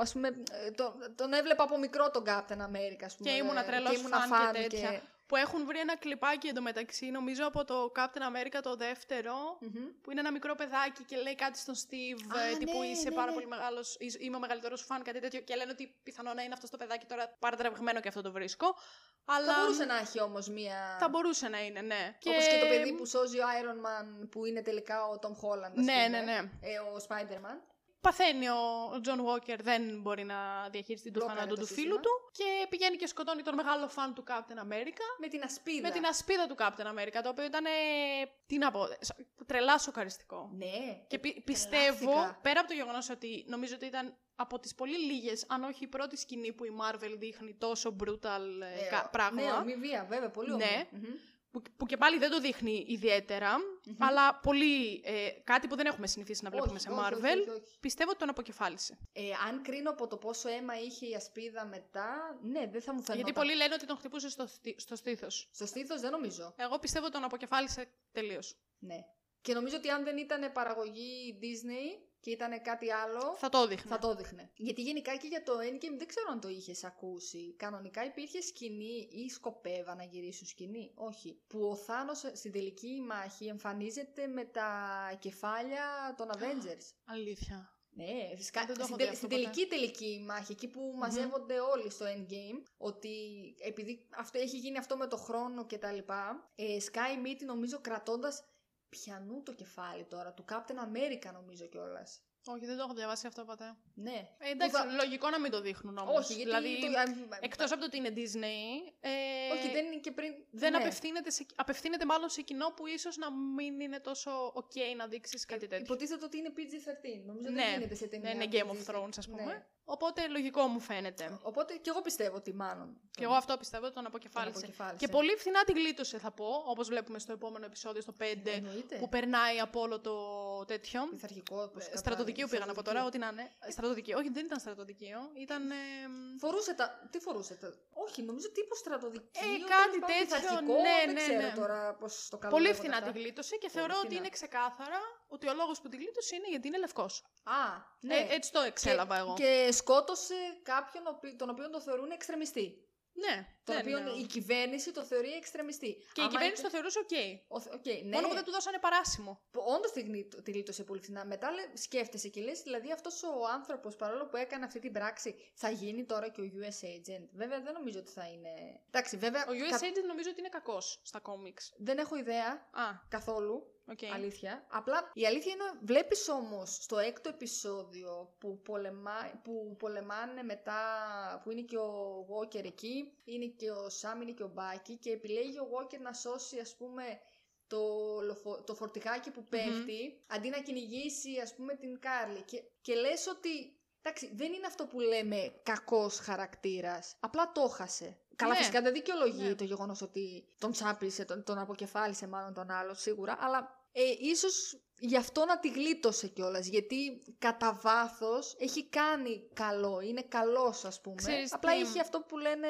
ας πούμε, ε, τον, τον έβλεπα από μικρό τον Captain America, ας πούμε. Και ήμουνα ε, τρελός και ήμουνα φαν και fan τέτοια. Που έχουν βρει ένα κλιπάκι εντωμεταξύ, νομίζω από το Captain America το δεύτερο, Μμμ. που είναι ένα μικρό παιδάκι και λέει κάτι στον Steve, Α, ε, τύπου ναι, είσαι ναι, πάρα ναι. πολύ μεγάλος, είσαι- είμαι ο μεγαλύτερος φαν, κάτι τέτοιο, και λένε ότι πιθανό να είναι αυτός το παιδάκι τώρα παρατραβηγμένο και αυτό το βρίσκω. Αλλά Θα μπορούσε να έχει όμως μία... θα μπορούσε να είναι, ναι. Όπως και το παιδί που σώζει ο Iron Man που είναι τελικά ο Tom Holland, ας Ναι, πούμε. ναι, ναι. Ε, ο Spider-Man. Παθαίνει ο, ο John Walker, δεν μπορεί να διαχειριστεί το Μπλόκαρε θάνατο το του σύστημα. φίλου του και πηγαίνει και σκοτώνει τον μεγάλο φαν του Captain America Με την ασπίδα. με την ασπίδα του Captain America, το οποίο ήταν, ε, τι να πω, σα- τρελά σοκαριστικό. Ναι. Και πι- πιστεύω, τρελάθηκα. πέρα από το γεγονός ότι νομίζω ότι ήταν από τις πολύ λίγες, αν όχι η πρώτη σκηνή που η Marvel δείχνει τόσο brutal ε, Ε, κα- ο- πράγμα, Ναι, ομοιβία, βέβαια, πολύ Ναι. ομοιβία. Μμμ. που, που και πάλι δεν το δείχνει ιδιαίτερα, αλλά πολύ, ε, κάτι που δεν έχουμε συνηθίσει να βλέπουμε Όχι, σε όχι, Marvel, όχι, όχι, όχι. πιστεύω ότι τον αποκεφάλισε. Ε, αν κρίνω από το πόσο αίμα είχε η ασπίδα μετά, ναι, δεν θα μου φαινόταν. Γιατί πολλοί λένε ότι τον χτυπούσε στο, στι- στο στήθος. Στο στήθος δεν νομίζω. Εγώ πιστεύω ότι τον αποκεφάλισε τελείως. Ναι. Και νομίζω ότι αν δεν ήταν παραγωγή Disney και ήταν κάτι άλλο, Θα το έδειχνε. θα το έδειχνε. Γιατί γενικά και για το Endgame δεν ξέρω αν το είχες ακούσει. Κανονικά υπήρχε σκηνή ή σκοπεύα να γυρίσουν σκηνή; Όχι. Που ο Θάνος στην τελική μάχη εμφανίζεται με τα κεφάλια των Avengers. Αλήθεια. Ναι, φυσικά. Δεν το έχω στην, δει τελ- αυτό στην ποτέ. τελική τελική μάχη, εκεί που μαζεύονται όλοι στο endgame, ότι επειδή αυτό, έχει γίνει αυτό με το χρόνο και τα λοιπά, ε, σκάει μύτη νομίζω κρατώντας πιανού το κεφάλι τώρα, του Captain America νομίζω κιόλας. Όχι, δεν το έχω διαβάσει αυτό ποτέ. Ναι. Ε, εντάξει, Που θα- λογικό να μην το δείχνουν όμως. Όχι, γιατί δηλαδή, το, α, εκτός από το ότι είναι Disney, ε, όχι, δεν είναι και πριν. δεν ναι. απευθύνεται, σε, απευθύνεται μάλλον σε κοινό που ίσως να μην είναι τόσο ok να δείξεις κάτι τέτοιο. Υποτίθεται ότι είναι PG-13. Νομίζω Ναι, δεν γίνεται σε ταινία. Δεν είναι Game of PG-13. Thrones, ας πούμε. Ναι. Οπότε λογικό μου φαίνεται. Οπότε και εγώ πιστεύω ότι μάλλον. Και εγώ αυτό πιστεύω ότι τον τον αποκεφάλισε. αποκεφάλισε. Και πολύ φθηνά τη γλίτωσε, θα πω, όπως βλέπουμε στο επόμενο επεισόδιο, στο 5, Εννοείται. που περνάει από όλο το τέτοιο. Πειθαρχικό, πώς Ε, Στρατοδικείο πήγα να πω τώρα, στρατοδικείο. ό,τι να είναι. Στρατοδικείο, όχι, δεν ήταν στρατοδικείο. Ήταν. ε, Φορούσε τα. Τι φορούσε τα. Όχι, νομίζω τύπο στρατοδικείο. Ε, τέλος κάτι πάντων, τέτοιο, πειθαρχικό, ναι, δεν ναι, ξέρω ναι. τώρα πώς το κάνω. πολύ φθηνά τη γλίτωσε και θεωρώ ότι φθηνά. είναι ξεκάθαρα ότι ο λόγος που τη γλίτωσε είναι γιατί είναι λευκός. Α, ναι. Ε, έτσι το εξέλαβα και, εγώ. Και σκότωσε κάποιον ο οποίος- τον οποίο τον θεωρούν εξτρεμιστή. Ναι, Τον δεν οποίο είναι- η κυβέρνηση το θεωρεί εξτρεμιστή. Και η κυβέρνηση το θεωρούσε οκ. το. Οκ, ναι. Μόνο που δεν του δώσανε παράσημο. Όντως τη, γλίτω- τη γλίτωσε πολύ φθηνά. Μετά λέ, σκέφτεσαι και λες, δηλαδή αυτός ο άνθρωπος παρόλο που έκανε αυτή την πράξη θα γίνει τώρα και ο US agent; Βέβαια δεν νομίζω ότι θα είναι. Εντάξει, βέβαια. Ο US κα- Agent νομίζω ότι είναι κακός στα κόμιξ. Δεν έχω ιδέα Α, καθόλου. Οκ. Αλήθεια. Απλά η αλήθεια είναι, βλέπεις όμως στο έκτο επεισόδιο που, πολεμά, που πολεμάνε μετά, που είναι και ο Walker εκεί, είναι και ο Σαμ, είναι και ο Μπάκι και επιλέγει ο Walker να σώσει ας πούμε το, λοφο- το φορτηγάκι που πέφτει, αντί να κυνηγήσει ας πούμε την Κάρλι. Και, και λες ότι, εντάξει, δεν είναι αυτό που λέμε κακός χαρακτήρας, απλά το χάσε. Καλά, Ναι. φυσικά δεν δικαιολογεί Ναι. το γεγονός ότι τον τσάπησε, τον, τον αποκεφάλισε μάλλον τον άλλο σίγουρα, αλλά Ε, ίσως γι' αυτό να τη γλίτωσε κιόλας. Γιατί κατά βάθος έχει κάνει καλό. Είναι καλός, ας πούμε. Ξέρεις Απλά τι- είχε αυτό που λένε.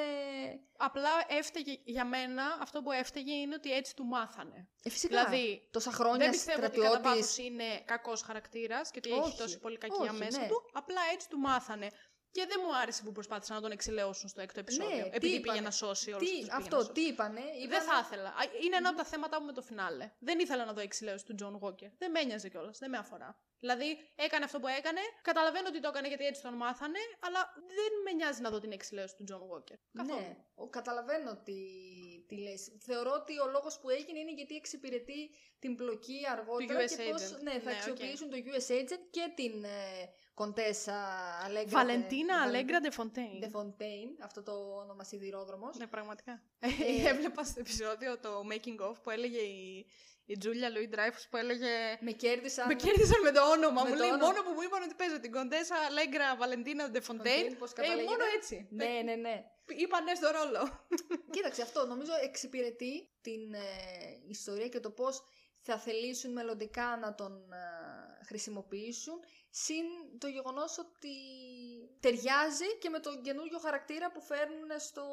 Απλά έφταιγε για μένα, αυτό που έφταιγε είναι ότι έτσι του μάθανε. Ε, φυσικά. Δηλαδή, τόσα χρόνια Δεν πιστεύω ότι κατά στρατιώτης. βάθος είναι κακός χαρακτήρας και ότι έχει Όχι, τόση πολύ κακία όχι, μέσα ναι. του. Απλά έτσι του μάθανε. Και δεν μου άρεσε που προσπάθησαν να τον εξιλεώσουν στο έκτο επεισόδιο. Ναι, τι επειδή πήγε είπανε; να σώσει όλους Τι, αυτό, τι είπανε; Δεν είπανε- θα ήθελα. Α, Είναι ένα από τα θέματα μου με το φινάλε. Δεν ήθελα να δω εξιλέωση του John Walker. Δεν με ένοιαζε κιόλας. Δεν με αφορά. Δηλαδή, έκανε αυτό που έκανε. Καταλαβαίνω ότι το έκανε γιατί έτσι τον μάθανε. Αλλά δεν με νοιάζει να δω την εξιλέωση του John Walker. Καθόλου. Ναι, ο, καταλαβαίνω τι, τι λες. Θεωρώ ότι ο λόγος που έγινε είναι γιατί εξυπηρετεί την πλοκή αργότερα US και πώς agent. ναι, θα Ναι, αξιοποιήσουν το US Agent και την ε, Κοντέσα Αλέγκρα. Βαλεντίνα Αλέγκρα Ντεφοντέιν. De Fontaine, αυτό το όνομα σιδηρόδρομος. Ναι, πραγματικά. Ε, Έβλεπα στο επεισόδιο το Making of που έλεγε η, η Τζούλια Λουί Ντράιφους που έλεγε. Με κέρδισαν. Με κέρδισαν με το όνομα. Με μου το λέει όνομα. μόνο που μου είπαν ότι παίζω την Κοντέσα Αλέγκρα Βαλεντίνα Ντεφοντέιν. Fontaine, πώς Ε, καταλήγεται. μόνο έτσι. Ναι, ναι, ναι. Είπα ναι στο ρόλο. Κοίταξε, αυτό νομίζω εξυπηρετεί την ε, ιστορία και το πώς θα θελήσουν μελλοντικά να τον ε, χρησιμοποιήσουν συν το γεγονός ότι ταιριάζει και με τον καινούριο χαρακτήρα που φέρνουν στο,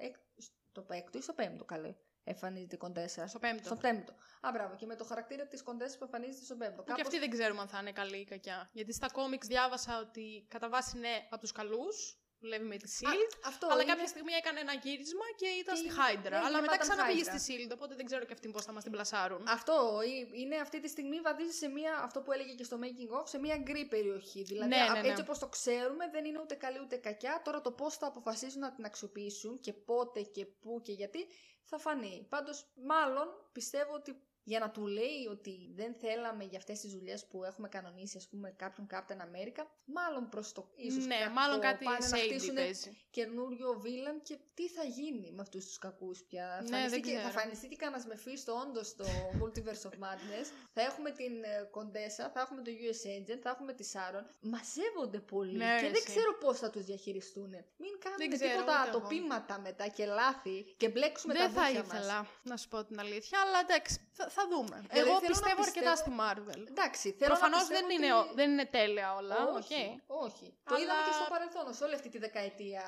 εκ, στο έκτο ή στο πέμπτο καλέ. Εμφανίζεται η Κοντέσα. Στο πέμπτο. Στο πέμπτο. Α, μπράβο. Και με το χαρακτήρα της Κοντέσα που εμφανίζεται στο πέμπτο. Που και Κάπως- αυτή δεν ξέρουμε αν θα είναι καλή ή κακιά. Γιατί στα κόμιξ διάβασα ότι κατά βάση είναι από τους καλούς. Δουλεύει με τη Α, Shield. αυτό αλλά είναι- κάποια στιγμή έκανε ένα γύρισμα και ήταν Και στη είναι- Hydra. έγινε αλλά μετά Madame ξαναπήγε Hydra. στη Shield. Οπότε δεν ξέρω και αυτοί πώς θα μας την πλασάρουν. Αυτό ε, είναι αυτή τη στιγμή βαδίζει σε μία, αυτό που έλεγε και στο making of, σε μία γκρι περιοχή. Δηλαδή, Ναι, ναι, α- ναι. έτσι όπως το ξέρουμε, δεν είναι ούτε καλή ούτε κακιά. Τώρα το πώς θα αποφασίσουν να την αξιοποιήσουν και πότε και πού και γιατί θα φανεί. Πάντως, μάλλον πιστεύω ότι για να του λέει ότι δεν θέλαμε για αυτές τις δουλειές που έχουμε κανονίσει, ας πούμε, κάποιον Captain America, μάλλον προς το ίσως ναι, κακό, μάλλον κάτι πάνε να shady χτίσουν παίζει. καινούριο βίλαν και τι θα γίνει με αυτούς τους κακούς πια. Ναι, θα, εμφανιστεί δεν και, θα ξέρω. εμφανιστεί και κανένας Μεφίστο όντως στο Multiverse of Madness. θα έχουμε την ε, Κοντέσα, θα έχουμε το US Agent, θα έχουμε τη Σάρον. Μαζεύονται πολύ Ναι, και ρε, δεν εσύ. ξέρω πώς θα τους διαχειριστούν. Μην κάνουμε ξέρω, τίποτα ούτε εγώ. ατοπήματα μετά και λάθη και μπλέξουμε Δεν τα θα δόντια μας. ήθελα να σου πω την αλήθεια, αλλά εντάξει, θα, θα δούμε. Δηλαδή, Εγώ θέλω να πιστεύω αρκετά στη πιστεύω- Marvel. Εντάξει, θέλω Προφανώς να πιστεύω δεν, ότι... είναι, ο- δεν είναι τέλεια όλα. Όχι, οκ. όχι. Το Αλλά- είδαμε και στο παρελθόν, σε όλη αυτή τη δεκαετία.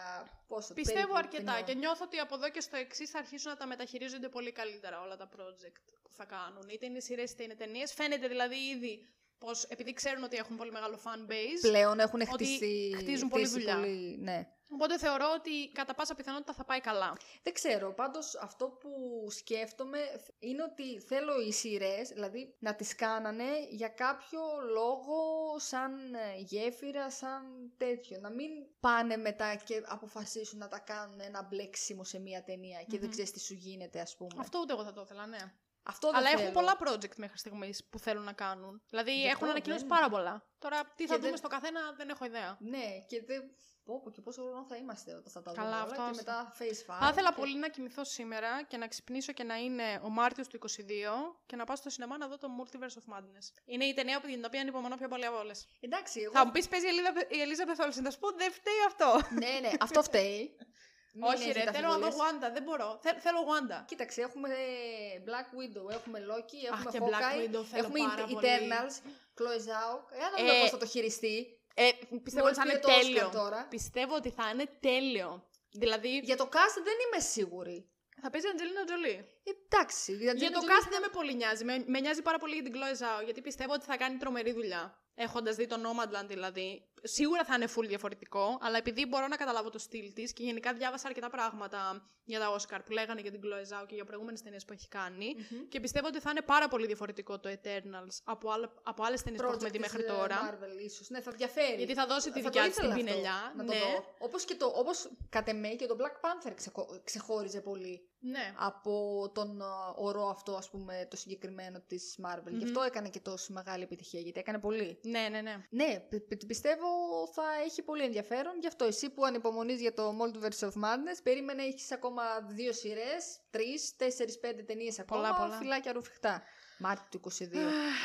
Πόσο, Πιστεύω περίπου, αρκετά ταινιών. και νιώθω ότι από εδώ και στο εξής θα αρχίσουν να τα μεταχειρίζονται πολύ καλύτερα όλα τα project που θα κάνουν. Είτε είναι σειρές είτε είναι ταινίες. Φαίνεται δηλαδή ήδη πως επειδή ξέρουν ότι έχουν πολύ μεγάλο fan base. Πλέον έχουν ότι χτίσει. χτίζουν πολλή χτίσει δουλειά. πολύ- ναι. Οπότε θεωρώ ότι κατά πάσα πιθανότητα θα πάει καλά. Δεν ξέρω, πάντως αυτό που σκέφτομαι είναι ότι θέλω οι σειρές, δηλαδή να τις κάνανε για κάποιο λόγο σαν ε, γέφυρα, σαν τέτοιο. Να μην πάνε μετά και αποφασίσουν να τα κάνουν ένα μπλέξιμο σε μία ταινία και δεν Μμμ. ξέρεις τι σου γίνεται ας πούμε. Αυτό ούτε εγώ θα το ήθελα, ναι. Αυτό δεν Αλλά έχουν θέλω. πολλά project μέχρι στιγμής που θέλουν να κάνουν. Δηλαδή Γι' αυτό έχουν ανακοινώσει δεν- πάρα πολλά. Τώρα τι θα Και δούμε δεν- στο καθένα δεν έχω ιδέα. Ναι, και δεν... Πω, πω, και πόσο χρόνο θα είμαστε όταν θα τα Καλά, δούμε όλα αυτό και άστα. μετά face five. Θα ήθελα και- πολύ να κοιμηθώ σήμερα και να ξυπνήσω και να είναι ο Μάρτιος του 22 και να πάω στο σινεμά να δω το Multiverse of Madness. Είναι η ταινία που την οποία ανυπομονώ πιο πολύ από όλες. Εντάξει, εγώ... Θα μου πεις παίζει η Ελίζα- η Ελίζα Πεθόλση. Να σου πω δεν φταίει αυτό. ναι, ναι, αυτό φταίει. Μην Όχι, ρε, έχετε θέλω να δω αμφιβολίες. Wanda. Δεν μπορώ. Θε- θέλω Wanda. Κοίταξε, έχουμε Black Widow, έχουμε Loki, έχουμε και Hawkeye, Black Widow θέλω έχουμε πάρα πολύ. Eternals, Chloe Zhao. Ε, να Ε, δούμε πώς θα το χειριστεί. Ε, πιστεύω ότι θα Μόλις είναι πήρε το Oscar τέλειο. τώρα. Πιστεύω ότι θα είναι τέλειο. Δηλαδή Για το cast δεν είμαι σίγουρη. θα παίζει η Αντζελίνα Τζολί. Εντάξει. Για, Για το cast δεν με πολύ νοιάζει. Με, με νοιάζει πάρα πολύ για την Chloe Zhao, γιατί πιστεύω ότι θα κάνει τρομερή δουλειά. Έχοντας δει το Nomadland δηλαδή. Σίγουρα θα είναι full διαφορετικό, αλλά επειδή μπορώ να καταλάβω το στυλ της και γενικά διάβασα αρκετά πράγματα για τα Oscar που λέγανε για την Chloe Zhao και για προηγούμενες ταινίες που έχει κάνει. Μμμ. Και πιστεύω ότι θα είναι πάρα πολύ διαφορετικό το Eternals από, άλλα, από άλλες ταινίες που έχουμε Project δει της, μέχρι ε, τώρα. Marvel, ίσως. Ναι, θα διαφέρει. Γιατί θα δώσει τη Θα δικιά το της την ήθελα αυτό, πινελιά. Να το ναι. δω. Όπως, και το, όπως κατ' εμέ και το Black Panther ξεχω- ξεχώριζε πολύ ναι. από τον α, ορό αυτό, ας πούμε, το συγκεκριμένο της Marvel. Γι' αυτό έκανε και τόσο μεγάλη επιτυχία, γιατί έκανε πολύ. Ναι, ναι, ναι. Ναι, πι- πι- πιστεύω θα έχει πολύ ενδιαφέρον. Γι' αυτό εσύ που ανυπομονείς για το Multiverse of Madness, περίμενε έχεις ακόμα δύο σειρές, τρεις, τέσσερις, πέντε ταινίες ακόμα. Πολλά, πολλά. Φυλάκια ρουφιχτά. Μάρτιο του 22.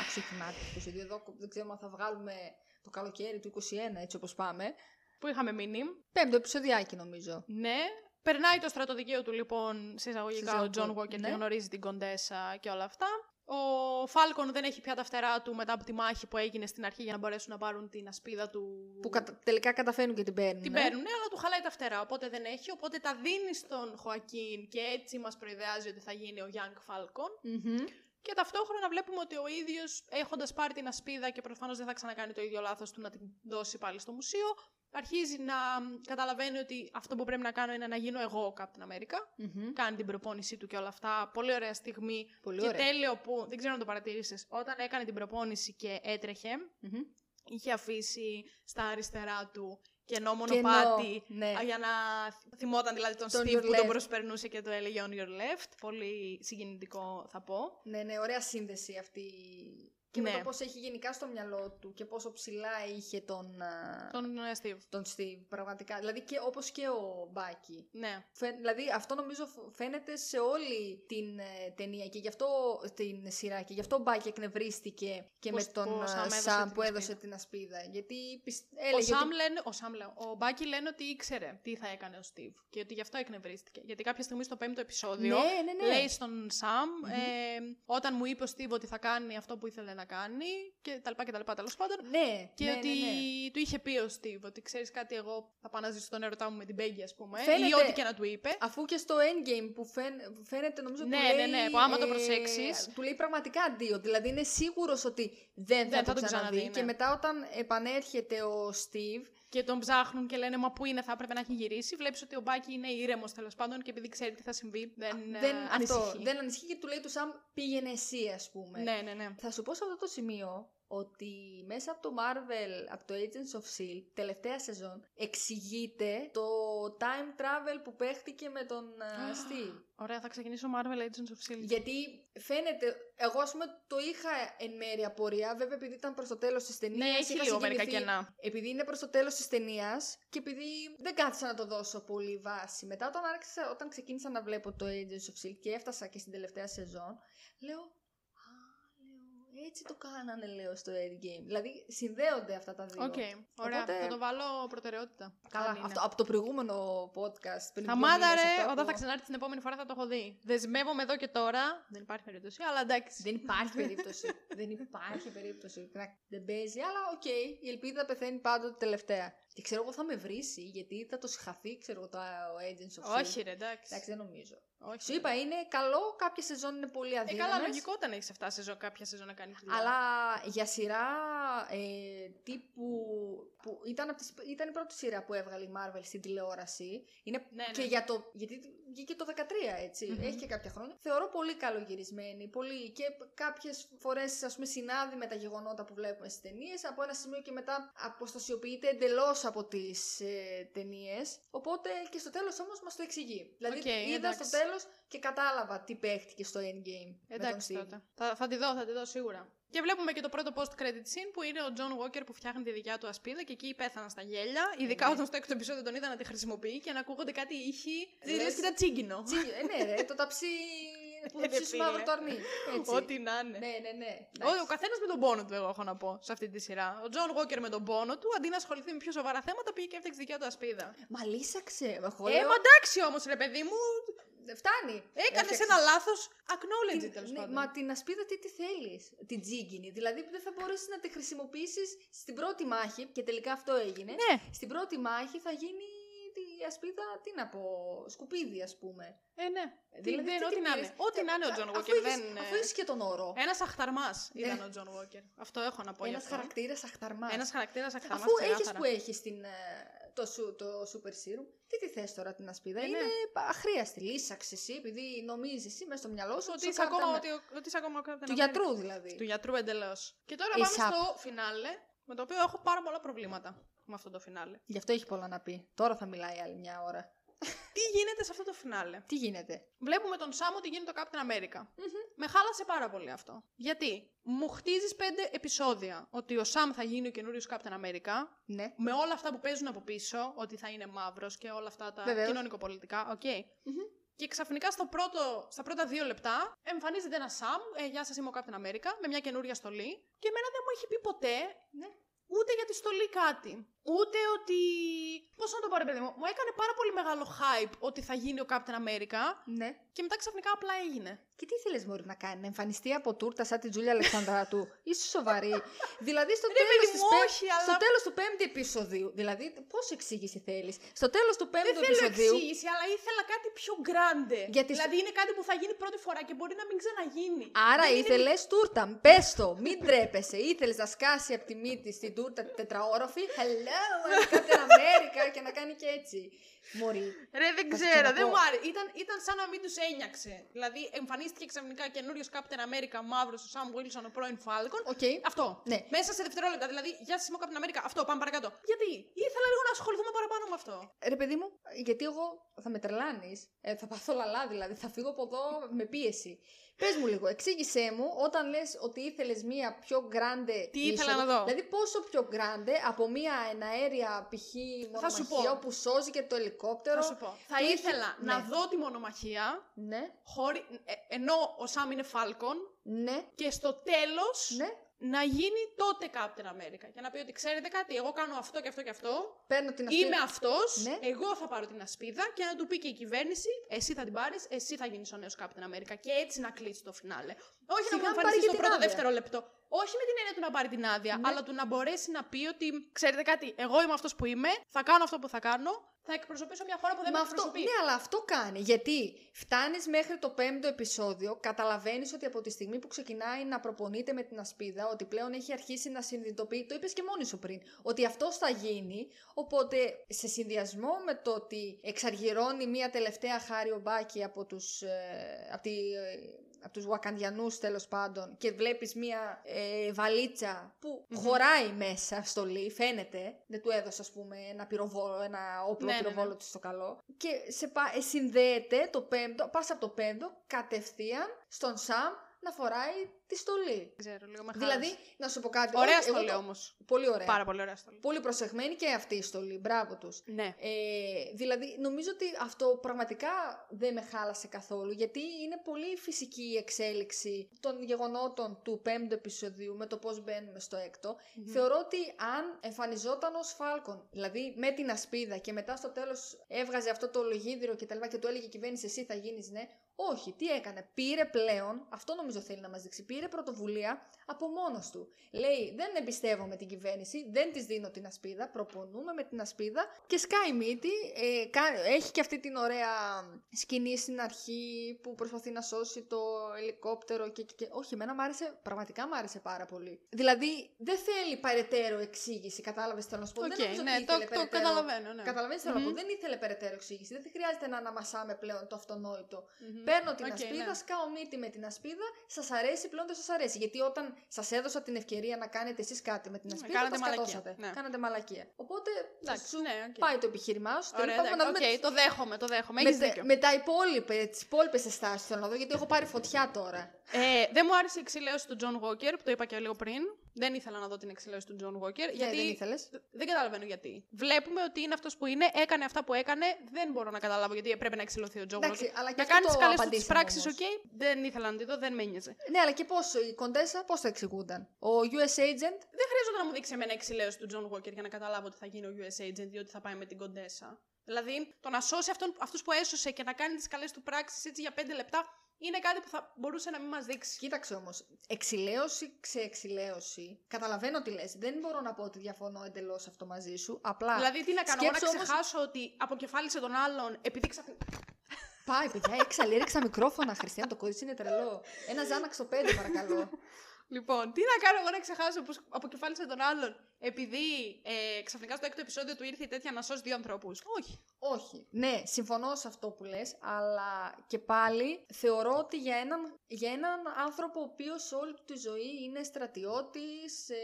Α, εξιόχι Μάρτιο του 22. Εδώ δεν ξέρουμε αν θα βγάλουμε το καλοκαίρι του 21, έτσι όπως πάμε. Που είχαμε μείνει; Πέμπτο επεισοδιάκι νομίζω. Ναι. Περνάει το στρατοδικείο του λοιπόν σε εισαγωγικά ο Σε εισαγωγικά, John Walker ναι. και γνωρίζει την Κοντέσα και όλα αυτά. Ο Falcon δεν έχει πια τα φτερά του μετά από τη μάχη που έγινε στην αρχή για να μπορέσουν να πάρουν την ασπίδα του. Που κατα- τελικά καταφέρνουν και την παίρνουν. Την ε. παίρνουν, αλλά του χαλάει τα φτερά. Οπότε δεν έχει. Οπότε τα δίνει στον Χωακίν και έτσι μας προϊδεάζει ότι θα γίνει ο Young Falcon. Μμμ. Και ταυτόχρονα βλέπουμε ότι ο ίδιος, έχοντας πάρει την ασπίδα και προφανώς δεν θα ξανακάνει το ίδιο λάθος του να την δώσει πάλι στο μουσείο, αρχίζει να καταλαβαίνει ότι αυτό που πρέπει να κάνω είναι να γίνω εγώ ο Captain America. Μμμ. Κάνει την προπόνησή του και όλα αυτά. Πολύ ωραία στιγμή. Πολύ και ωραία. τέλειο που, δεν ξέρω αν το παρατήρησε, όταν έκανε την προπόνηση και έτρεχε, Μμμ. είχε αφήσει στα αριστερά του κενό Κενό, μονοπάτι ναι. α, για να θυμόταν δηλαδή τον Τον Steve your που left. τον προσπερνούσε και το έλεγε on your left. Πολύ συγκινητικό θα πω. Ναι, ναι, ωραία σύνδεση αυτή. Και με Ναι. το πώς έχει γενικά στο μυαλό του και πόσο ψηλά είχε τον, α, Τον ε, Steve. τον Steve, πραγματικά. Δηλαδή και όπως και ο Μπάκι. Ναι. Φαι- Δηλαδή αυτό νομίζω φ- φαίνεται σε όλη την ε, ταινία και γι' αυτό την σειρά και γι' αυτό ο Μπάκι εκνευρίστηκε και Πως- με τον που ο ε, Sam έδωσε Σαμ την που έδωσε ασπίδα. την ασπίδα. Γιατί πισ- Ο έλεγε Σαμ ότι... λένε, ο Σαμ λέω, ο Μπάκι λένε ότι ήξερε τι θα έκανε ο Steve και ότι γι' αυτό εκνευρίστηκε. Γιατί κάποια στιγμή στο πέμπτο επεισόδιο Ναι, ναι, ναι. λέει στον Σαμ ε, όταν μου είπε ο Steve ότι θα κάνει αυτό που ήθελε να κάνει και τα λοιπά και τα λοιπά τέλος πάντων. Ναι, Και ναι, ότι ναι, ναι. του είχε πει ο Steve ότι ξέρεις κάτι, εγώ θα πάω να ζήσω τον έρωτά μου με την Πέγγι, ας πούμε. Ή Φαίνεται- ό,τι και να του είπε. Αφού και στο endgame που φαίν- που φαίνεται νομίζω Ναι, του ναι, λέει, ναι, που άμα το προσέξεις- του λέει πραγματικά αντίο. Δηλαδή είναι σίγουρος ότι δεν θα, Δεν το θα τον ξαναδεί. ξαναδεί, ναι. Και μετά όταν επανέρχεται ο Steve, Και τον ψάχνουν και λένε Μα πού είναι, θα έπρεπε να έχει γυρίσει. Βλέπεις ότι ο Μπάκι είναι ήρεμος τέλος πάντων και επειδή ξέρει τι θα συμβεί, δεν, δεν, ε, αυτό, ανησυχεί. δεν ανησυχεί και του λέει του Σαμ πήγαινε εσύ ας πούμε. Ναι, ναι, ναι. Θα σου πω σε αυτό το σημείο ότι μέσα από το Marvel, από το Agents of S.H.I.E.L.D., τελευταία σεζόν, εξηγείται το time travel που παίχτηκε με τον ε, Steve. Ωραία, θα ξεκινήσω Marvel Agents of S.H.I.E.L.D. Γιατί φαίνεται, εγώ ας πούμε το είχα εν μέρει απορία, βέβαια επειδή ήταν προς το τέλος της ταινίας. Ναι, έχει είχα λίγο μερικά συγκινηθεί. κενά. Επειδή είναι προς το τέλος της ταινίας και επειδή δεν κάθισα να το δώσω πολύ βάση. Μετά όταν, άρχισα, όταν ξεκίνησα να βλέπω το Agents of S.H.I.E.L.D. και έφτασα και στην τελευταία σεζόν, λέω, α, λέω, έτσι το κάνανε λέω στο Endgame. Δηλαδή συνδέονται αυτά τα δύο. Οκ, ωραία. Οπότε- Θα το βάλω προτεραιότητα. Καλά, Αν είναι. αυτό, από το προηγούμενο podcast. πριν Θα δύο μήνες, μάνταρε, αυτό όταν που- θα ξανάρθει την επόμενη φορά θα το έχω δει. Δεσμεύομαι εδώ και τώρα. Δεν υπάρχει περίπτωση, αλλά εντάξει. Δεν υπάρχει περίπτωση. δεν υπάρχει περίπτωση. Να- Δεν παίζει, αλλά οκ. η ελπίδα πεθαίνει πάντοτε τελευταία. Και ξέρω εγώ θα με βρήσει, γιατί θα το σιχαθεί, ξέρω εγώ, το ο Agents of S.H.I.E.L.D. Όχι, ρε, εντάξει. Εντάξει, δεν νομίζω. Όχι, Σου ρε. είπα, είναι καλό, κάποια σεζόν είναι πολύ Ε, αδύναμες. καλά, λογικό όταν έχεις αυτά σεζόν, κάποια σεζόν να κάνει δουλειά. Αλλά για σειρά ε, τύπου. Που ήταν, από τις, ήταν η πρώτη σειρά που έβγαλε η Marvel στην τηλεόραση. Είναι Ναι, και ναι. για το. Γιατί βγήκε το 13, έτσι Μμμ. Έχει και κάποια χρόνια. Θεωρώ πολύ καλογυρισμένη. Πολύ, και κάποιες φορές, ας πούμε, συνάδει με τα γεγονότα που βλέπουμε στις ταινίες. Από ένα σημείο και μετά αποστασιοποιείται εντελώς από τις ε, ταινίες. Οπότε και στο τέλος όμως μας το εξηγεί. Δηλαδή Οκ, είδα εντάξει. στο τέλος και κατάλαβα τι παίχτηκε στο Endgame. με τον Εντάξει Steve. τότε. Θα, θα τη δω, θα τη δω σίγουρα. Και βλέπουμε και το πρώτο post-credit scene που είναι ο John Walker που φτιάχνει τη δικιά του ασπίδα και εκεί πέθανα στα γέλια. Ειδικά ναι. όταν στο έκτο επεισόδιο τον είδα να τη χρησιμοποιεί και να ακούγονται κάτι ήχοι. Λες- Λες και ήταν τσίγκινο. Τσι, ε, ναι, ρε, το ταψί που Ε, θα ρε, ψήσει μαύρο φίλε. το αρνί. Έτσι. Ό,τι να είναι. Ναι, ναι, ναι. Ο, ο καθένας με τον πόνο του, εγώ έχω να πω σε αυτή τη σειρά. Ο John Walker με τον πόνο του, αντί να ασχοληθεί με πιο σοβαρά θέματα, πήγε και έφτιαξε τη δικιά του ασπίδα. Μα λύσαξε. Εγώ Ε, λέω, μα εντάξει όμως, ρε παιδί μου, φτάνει. έκανες Έφτιαξες. ένα λάθος. Acknowledge Την- it τέλος ναι, πάντων. Μα την ασπίδα τι τη θέλεις, την τσίγκινη. Δηλαδή δεν θα μπορέσεις να τη χρησιμοποιήσεις στην πρώτη μάχη, και τελικά αυτό έγινε. Ναι, Στην πρώτη μάχη θα γίνει η ασπίδα, τι να πω, σκουπίδι ας πούμε. ε, ναι. Δηλαδή, δεν, τι ό,τι την να πήρες. είναι. Ό,τι Ε, να είναι ο α- Τζον αφού Walker. έχεις- Δεν... Αφού έχεις και τον όρο. Ένας αχταρμάς ήταν Ναι. ο John Walker. Αυτό έχω να πω. Ένας χαρακτήρας αχταρμάς. Ένας χαρακτήρας αχταρμάς. Αφού έχει που έχεις την, ε, το, σου, το super serum, τι τη θες τώρα την ασπίδα. Ε, είναι; Ναι. αχρείαστη. Λύσαξε εσύ, επειδή νομίζεις εσύ μέσα στο μυαλό σου Ότι ο είσαι ακόμα, Captain ότι, ο- ότι είσαι ακόμα ο Captain Του America. γιατρού δηλαδή. Του γιατρού εντελώς. Και τώρα ASAP. πάμε στο φινάλε, με το οποίο έχω πάρα πολλά προβλήματα με αυτό το φινάλε. Γι' αυτό έχει πολλά να πει. Τώρα θα μιλάει άλλη μια ώρα. Τι γίνεται σε αυτό το φινάλε; Τι γίνεται; Βλέπουμε τον Σάμ ότι γίνεται Captain America. Με χάλασε πάρα πολύ αυτό. Γιατί; Μου χτίζεις πέντε επεισόδια ότι ο Σάμ θα γίνει ο καινούριος Captain America. Ναι. Με όλα αυτά που παίζουν από πίσω, ότι θα είναι μαύρος και όλα αυτά τα Βεβαίως. κοινωνικοπολιτικά. Οκ. Και ξαφνικά στο πρώτο, στα πρώτα δύο λεπτά εμφανίζεται ένα Σαμ. Ε, γεια σας, είμαι ο Captain America, με μια καινούρια στολή. Και εμένα δεν μου έχει πει ποτέ Ναι. ούτε για τη στολή κάτι. Ούτε ότι. Πώς να το πω, ρε παιδί μου, μου έκανε πάρα πολύ μεγάλο hype ότι θα γίνει ο Captain America Ναι. και μετά ξαφνικά απλά έγινε. Και τι ήθελε Μωρή να κάνει, να εμφανιστεί από τούρτα σαν την Τζούλια Αλεξανδράτου. Είσαι σοβαρή. δηλαδή στο Ρε, τέλος παιδί της μου, πέ- όχι, αλλά- στο τέλος του πέμπτου επεισοδίου. Δηλαδή, πόση εξήγηση θέλεις; Στο τέλος του Δεν πέμπτου θέλω επεισοδίου. εξήγηση, αλλά ήθελα κάτι πιο grande. Γιατί στο- Δηλαδή είναι κάτι που θα γίνει πρώτη φορά και μπορεί να μην ξαναγίνει. Άρα Δεν είναι- ήθελες τούρτα. Πες το, μην τρέπεσαι. Ήθελες να σκάσει από τη μύτη στην τούρτα τη τετραόροφη. Hello, I'm Captain America και να κάνει και έτσι. Μωρή. Ρε, δεν Θα σου ξέρω, ξαναπώ. δεν μου άρεσε. Ήταν, ήταν σαν να μην τους ένοιαξε. Δηλαδή, εμφανίστηκε ξαφνικά καινούριος Captain America μαύρος, ο Sam Wilson, ο πρώην Falcon. Οκ. Αυτό. Ναι. Μέσα σε δευτερόλεπτα. Δηλαδή, γεια σα, είμαι ο Captain America. Αυτό, πάμε παρακάτω. Γιατί; Ήθελα λίγο να ασχοληθούμε παραπάνω με αυτό. Ρε παιδί μου, γιατί εγώ θα με τρελάνεις. Ε, θα πάθω λαλά δηλαδή. Θα φύγω από εδώ με πίεση. Πες μου λίγο, εξήγησέ μου όταν λες ότι ήθελες μία πιο γκράντε. Τι ήθελα να δω; Δηλαδή, πόσο πιο γκράντε από μία εναέρια π.χ. Θα σου μονομαχία πω. που σώζει και το ελικόπτερο. Θα σου πω. Θα το είχε- ήθελα να Ναι. δω τη μονομαχία. Ναι, Χωρί... ε, ενώ ο Σάμ είναι Falcon ναι, και στο τέλος ναι. Να γίνει τότε Captain America. Για να πει ότι ξέρετε κάτι, εγώ κάνω αυτό και αυτό και αυτό. Παίρνω την Είμαι ασπίδα. αυτός, Ναι. εγώ θα πάρω την ασπίδα και να του πει και η κυβέρνηση, εσύ θα την πάρεις, εσύ θα γίνεις ο νέος Captain America. Και έτσι να κλείσει το φινάλε. Όχι Σιγά να μου μην πάρει εμφανιστεί και στο την πρώτο άδεια. δεύτερο λεπτό. Όχι με την έννοια του να πάρει την άδεια, Ναι. αλλά του να μπορέσει να πει ότι ξέρετε κάτι, εγώ είμαι αυτός που είμαι, θα κάνω αυτό που θα κάνω, θα εκπροσωπήσω μια χώρα που δεν Μα με αυτό, εκπροσωπεί. ναι, αλλά αυτό κάνει. Γιατί φτάνεις μέχρι το πέμπτο επεισόδιο, καταλαβαίνεις ότι από τη στιγμή που ξεκινάει να προπονείται με την ασπίδα, ότι πλέον έχει αρχίσει να συνειδητοποιεί, το είπες και μόνη σου πριν, ότι αυτό θα γίνει. Οπότε σε συνδυασμό με το ότι εξαργυρώνει μία τελευταία χάρη ο Μπάκη από τους, ε, από τη, ε, από τους Βακανδιανούς τέλος πάντων και βλέπεις μία ε, βαλίτσα που Μμμ. χωράει μέσα στολή, φαίνεται, δεν του έδωσε ας πούμε ένα πυροβόλο, ένα όπλο Ναι, ναι, ναι. πυροβόλο της στο καλό και σε πα, ε, συνδέεται το πέμπτο, πας από το πέμπτο κατευθείαν στον Σαμ να φοράει τη στολή. Δεν ξέρω, λίγο με Δηλαδή, χάλασε. να σου πω κάτι. Ωραία όχι, εγώ στολή το- όμως. Πολύ ωραία. Πάρα πολύ ωραία στολή. Πολύ προσεγμένη και αυτή η στολή. Μπράβο τους. Ναι. Ε, δηλαδή, νομίζω ότι αυτό πραγματικά δεν με χάλασε καθόλου, γιατί είναι πολύ φυσική η εξέλιξη των γεγονότων του πέμπτου επεισοδίου με το πώς μπαίνουμε στο έκτο. Θεωρώ ότι αν εμφανιζόταν ως Φάλκον, δηλαδή με την ασπίδα και μετά στο τέλος έβγαζε αυτό το λογίδριο και τα λοιπά και του έλεγε η κυβέρνηση εσύ θα γίνεις ναι, όχι, τι έκανε. Πήρε πλέον, αυτό νομίζω θέλει να μας δείξει, πήρε πρωτοβουλία από μόνος του. Λέει δεν εμπιστεύομαι την κυβέρνηση, δεν της δίνω την ασπίδα, προπονούμαι με την ασπίδα και σκάει μύτη. Ε, κα- έχει και αυτή την ωραία σκηνή στην αρχή που προσπαθεί να σώσει το ελικόπτερο και, και, και- όχι, εμένα μ' άρεσε, πραγματικά μ' άρεσε πάρα πολύ. Δηλαδή δεν θέλει περαιτέρω εξήγηση, κατάλαβες θέλω να σου πω. Οκ, δεν νομίζω ναι, ότι το, ήθελε το περαιτέρω- καταλαβαίνω. Ναι. Καταλαβαίνεις τι θέλω να Μμμ. πω. Δεν ήθελε περαιτέρω εξήγηση. Δεν χρειάζεται να αναμασάμε πλέον το αυτονόητο. Μμμ. Παίρνω την Οκ, ασπίδα, ναι. σκάω μύτη με την ασπίδα, σας αρέσει, πλέον δεν σας αρέσει. Γιατί όταν σας έδωσα την ευκαιρία να κάνετε εσείς κάτι με την ασπίδα, κάνατε τα μαλακία, σκατώσατε. ναι. Κάνατε μαλακία. Οπότε Εντάξει, σου ναι, οκ. πάει το επιχείρημά σου. Ωραία, Τέλος πάντων, εντάξει, να δούμε οκ, το δέχομαι, το δέχομαι. με, Έχεις τε- δίκιο. με τα υπόλοιπε, τις υπόλοιπες ενστάσεις θέλω να δω, γιατί έχω πάρει φωτιά τώρα. Ε, δεν μου άρεσε η εξιλέωση του John Walker, που το είπα και λίγο πριν. Δεν ήθελα να δω την εξιλέωση του John Walker. Γιατί... γιατί δεν ήθελες. δεν καταλαβαίνω γιατί. Βλέπουμε ότι είναι αυτός που είναι, έκανε αυτά που έκανε. Δεν μπορώ να καταλάβω γιατί πρέπει να εξιλεωθεί ο John Εντάξει, Walker. αλλά και Να αυτό κάνεις τι το καλές του τις απαντήσαμε πράξεις, όμως. οκ. Δεν ήθελα να τη δω, δεν με ένοιαζε. Ναι, αλλά και πώς, η Κοντέσα πώς θα εξηγούνταν; Ο US Agent, Δεν χρειάζεται να μου δείξει εμένα εξηλαίωση του John Walker για να καταλάβω ότι θα γίνει ο US Agent ή ότι θα πάει με την Κοντέσα. Δηλαδή, το να σώσει αυτόν, αυτούς που έσωσε και να κάνει τις καλές του πράξεις έτσι για πέντε λεπτά είναι κάτι που θα μπορούσε να μην μας δείξει. Κοίταξε όμως, εξηλαίωση ξεεξηλαίωση, καταλαβαίνω τι λες, δεν μπορώ να πω ότι διαφωνώ εντελώς αυτό μαζί σου, απλά Δηλαδή, τι να κάνω, εγώ να σκέψου όμως- ξεχάσω ότι αποκεφάλισε τον άλλον επειδή ξαφνικά. Πάει, παιδιά, έξαλλη, έριξα μικρόφωνα, Χριστιαν, το κορίτσι είναι τρελό. Ένα ζάναξ στο πέντε, παρακαλώ. Λοιπόν, τι να κάνω εγώ να ξεχάσω πως αποκεφάλισε τον άλλον επειδή ε, ξαφνικά στο έκτο επεισόδιο του ήρθε η τέτοια να σώσει δύο ανθρώπους; Όχι. Όχι. Ναι, συμφωνώ σε αυτό που λες, αλλά και πάλι θεωρώ ότι για έναν, για έναν άνθρωπο ο οποίος όλη του τη ζωή είναι στρατιώτης, ε,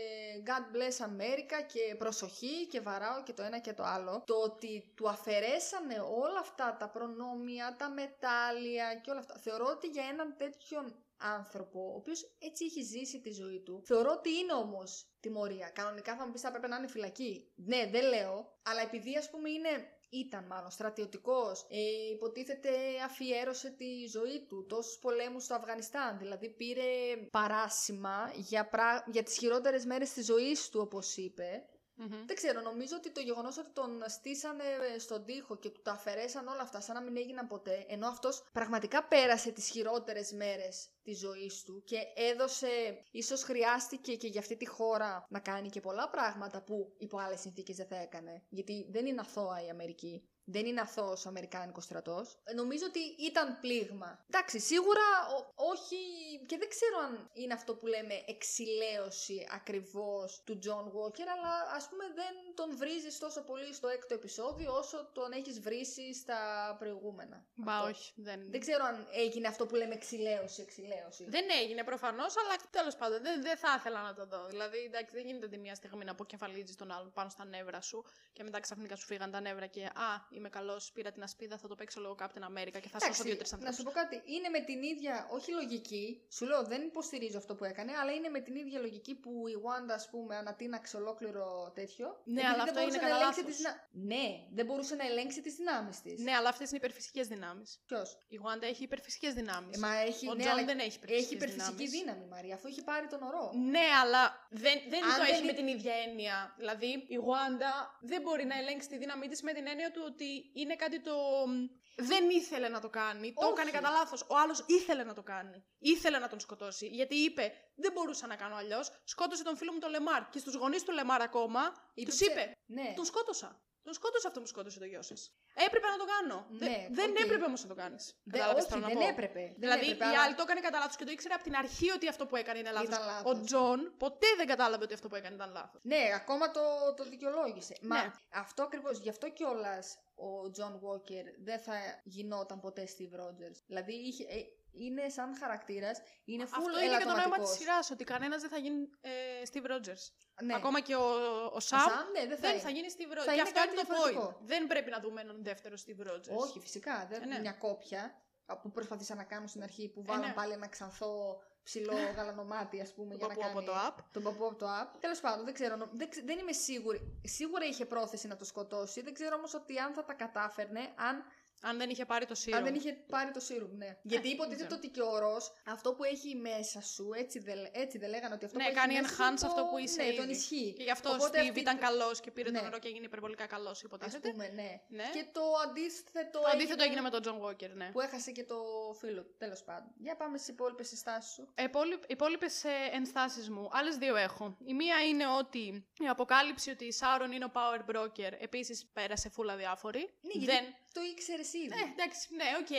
God bless America και προσοχή και βαράω και το ένα και το άλλο, το ότι του αφαιρέσανε όλα αυτά τα προνόμια, τα μετάλλια και όλα αυτά, θεωρώ ότι για έναν τέτοιον άνθρωπο, ο οποίος έτσι έχει ζήσει τη ζωή του. Θεωρώ ότι είναι όμως τιμωρία. Κανονικά θα μου πεις θα έπρεπε να είναι φυλακή. Ναι, δεν λέω, αλλά επειδή ας πούμε είναι. Ήταν μάλλον στρατιωτικός, ε, υποτίθεται αφιέρωσε τη ζωή του, τόσους πολέμους στο Αφγανιστάν, δηλαδή πήρε παράσημα για, πρα... για τις χειρότερες μέρες της ζωής του όπως είπε, Μμμ. Δεν ξέρω, νομίζω ότι το γεγονός ότι τον στήσανε στον τοίχο και του τα αφαιρέσαν όλα αυτά σαν να μην έγιναν ποτέ, ενώ αυτός πραγματικά πέρασε τις χειρότερες μέρες της ζωής του και έδωσε, ίσως χρειάστηκε και για αυτή τη χώρα να κάνει και πολλά πράγματα που υπό άλλες συνθήκες δεν θα έκανε. Γιατί δεν είναι αθώα η Αμερική. Δεν είναι αθώος ο Αμερικάνικος στρατός. Νομίζω ότι ήταν πλήγμα. Εντάξει, σίγουρα ο- όχι. Και δεν ξέρω αν είναι αυτό που λέμε εξηλαίωση ακριβώς του John Walker, αλλά ας πούμε δεν τον βρίζεις τόσο πολύ στο έκτο επεισόδιο όσο τον έχεις βρήσει στα προηγούμενα. Μπα, Αυτό. όχι. Δεν... Δεν ξέρω αν έγινε αυτό που λέμε εξηλαίωση, εξηλαίωση. Δεν έγινε προφανώς, αλλά τέλος πάντων δεν, δεν θα ήθελα να το δω. Δηλαδή, εντάξει, δεν γίνεται τη μία στιγμή να αποκεφαλίζεις τον άλλον πάνω στα νεύρα σου και μετά ξαφνικά σου φύγαν τα νεύρα και Α, είμαι καλός, πήρα την ασπίδα, θα το παίξω λόγω Captain America και θα σώσω Εντάξει, δύο-τρει να ανθρώπου. σου πω κάτι. Είναι με την ίδια, όχι λογική, σου λέω δεν υποστηρίζω αυτό που έκανε, αλλά είναι με την ίδια λογική που η Wanda, ας πούμε, ανατείναξε ολόκληρο τέτοιο. Ναι, επειδή αλλά δεν αυτό μπορούσε είναι να κατά ελέγξει λάθος. τις δυνα- Ναι, δεν μπορούσε να ελέγξει τις δυνάμεις της. Ναι, αλλά αυτές είναι υπερφυσικές δυνάμεις. Ποιος; Η Wanda έχει υπερφυσικές δυνάμεις. Ε, μα έχει, Ο ναι, Τζον αλλά δεν έχει υπερφυσικές έχει υπερφυσική δυνάμεις. δύναμη, Μαρία, αφού έχει πάρει τον ορό. Ναι, αλλά δεν, δεν Αν το δεν έχει είναι- με την ίδια έννοια. Δηλαδή, η Wanda δεν μπορεί να ελέγξει τη δύναμή της με την έννοια του ότι είναι κάτι το. μ, Δεν ήθελε να το κάνει. Το Όχι. έκανε κατά λάθος. Ο άλλος ήθελε να το κάνει. Ήθελε να τον σκοτώσει. Γιατί είπε: Δεν μπορούσα να κάνω αλλιώς. Σκότωσε τον φίλο μου τον Λεμάρ. Και στους γονείς του Λεμάρ ακόμα τους Είπε, είπε: Ναι. Τον σκότωσα. Τον σκότωσα αυτόν που σκότωσε το γιο σας. Έπρεπε να το κάνω. Ναι, Δε- δεν οκ. έπρεπε όμως να το κάνεις. Δεν, όχι, δεν έπρεπε. Δεν Δηλαδή, έπρεπε, η αλλά άλλη το έκανε κατά λάθος και το ήξερε από την αρχή ότι αυτό που έκανε είναι λάθος. Ήταν λάθος. Ο Τζον ποτέ δεν κατάλαβε ότι αυτό που έκανε ήταν λάθος. Ναι, ακόμα το, το δικαιολόγησε. Μα Ναι. αυτό ακριβώς, γι' αυτό κιόλας ο John Walker δεν θα γινόταν ποτέ Steve Rogers. Δηλαδή είχε, ε, είναι σαν χαρακτήρας, είναι full Αυτό είναι και το νόημα της ελαττωματικός. σειράς, ότι κανένας δεν θα γίνει ε, Steve Rogers. Ναι. Ακόμα και ο, ο Ο Sam, Sam, ναι, δεν θα, δεν είναι. θα γίνει Steve Rogers. Θα Και είναι αυτό κάτι είναι το διαφορετικό. point. Δεν πρέπει να δούμε έναν δεύτερο Steve Rogers. Όχι, φυσικά. Δεν Ε, ναι. μια κόπια που προσπαθήσαν να κάνουν στην αρχή που Ε, βάλαν ναι. πάλι ένα ξανθό ψηλό γαλανομάτι, ας πούμε, για Τον να παππού κάνει. από το app. Τον παππού από το app. Τέλος πάντων, δεν ξέρω. νο- Δεν, ξε- δεν είμαι σίγουρη. Σίγουρα είχε πρόθεση να το σκοτώσει. Δεν ξέρω όμως ότι αν θα τα κατάφερνε, αν Αν δεν είχε πάρει το serum. Αν δεν είχε πάρει το serum, ναι. Γιατί δεν υποτίθεται ξέρω. ότι και ο ορός, αυτό που έχει μέσα σου, έτσι δεν, έτσι δεν λέγανε ότι αυτό Ναι, που έχει κάνει μέσα σου enhance το- αυτό που είσαι Ναι, ήδη. τον ισχύει. Και γι' αυτό ο Οπότε Steve αυτή- ήταν καλός και πήρε Ναι. τον ορό και έγινε υπερβολικά καλός, Ας υποτίθεται. πούμε, ναι. Ναι. Και το αντίθετο, Το αντίθετο έγινε με τον John Walker, ναι. που έχασε και το φίλο του, τέλος πάντων. Για πάμε στις υπόλοιπες ενστάσεις σου. Υπόλοιπες ενστάσεις μου. Άλλες δύο έχω. Η μία είναι ότι η αποκάλυψη ότι η Σάρον είναι ο Power Broker επίσης πέρασε φούλα διάφορη. Ναι, γιατί δεν. Το ήξερες ήδη. Ε, εντάξει, ναι, οκ.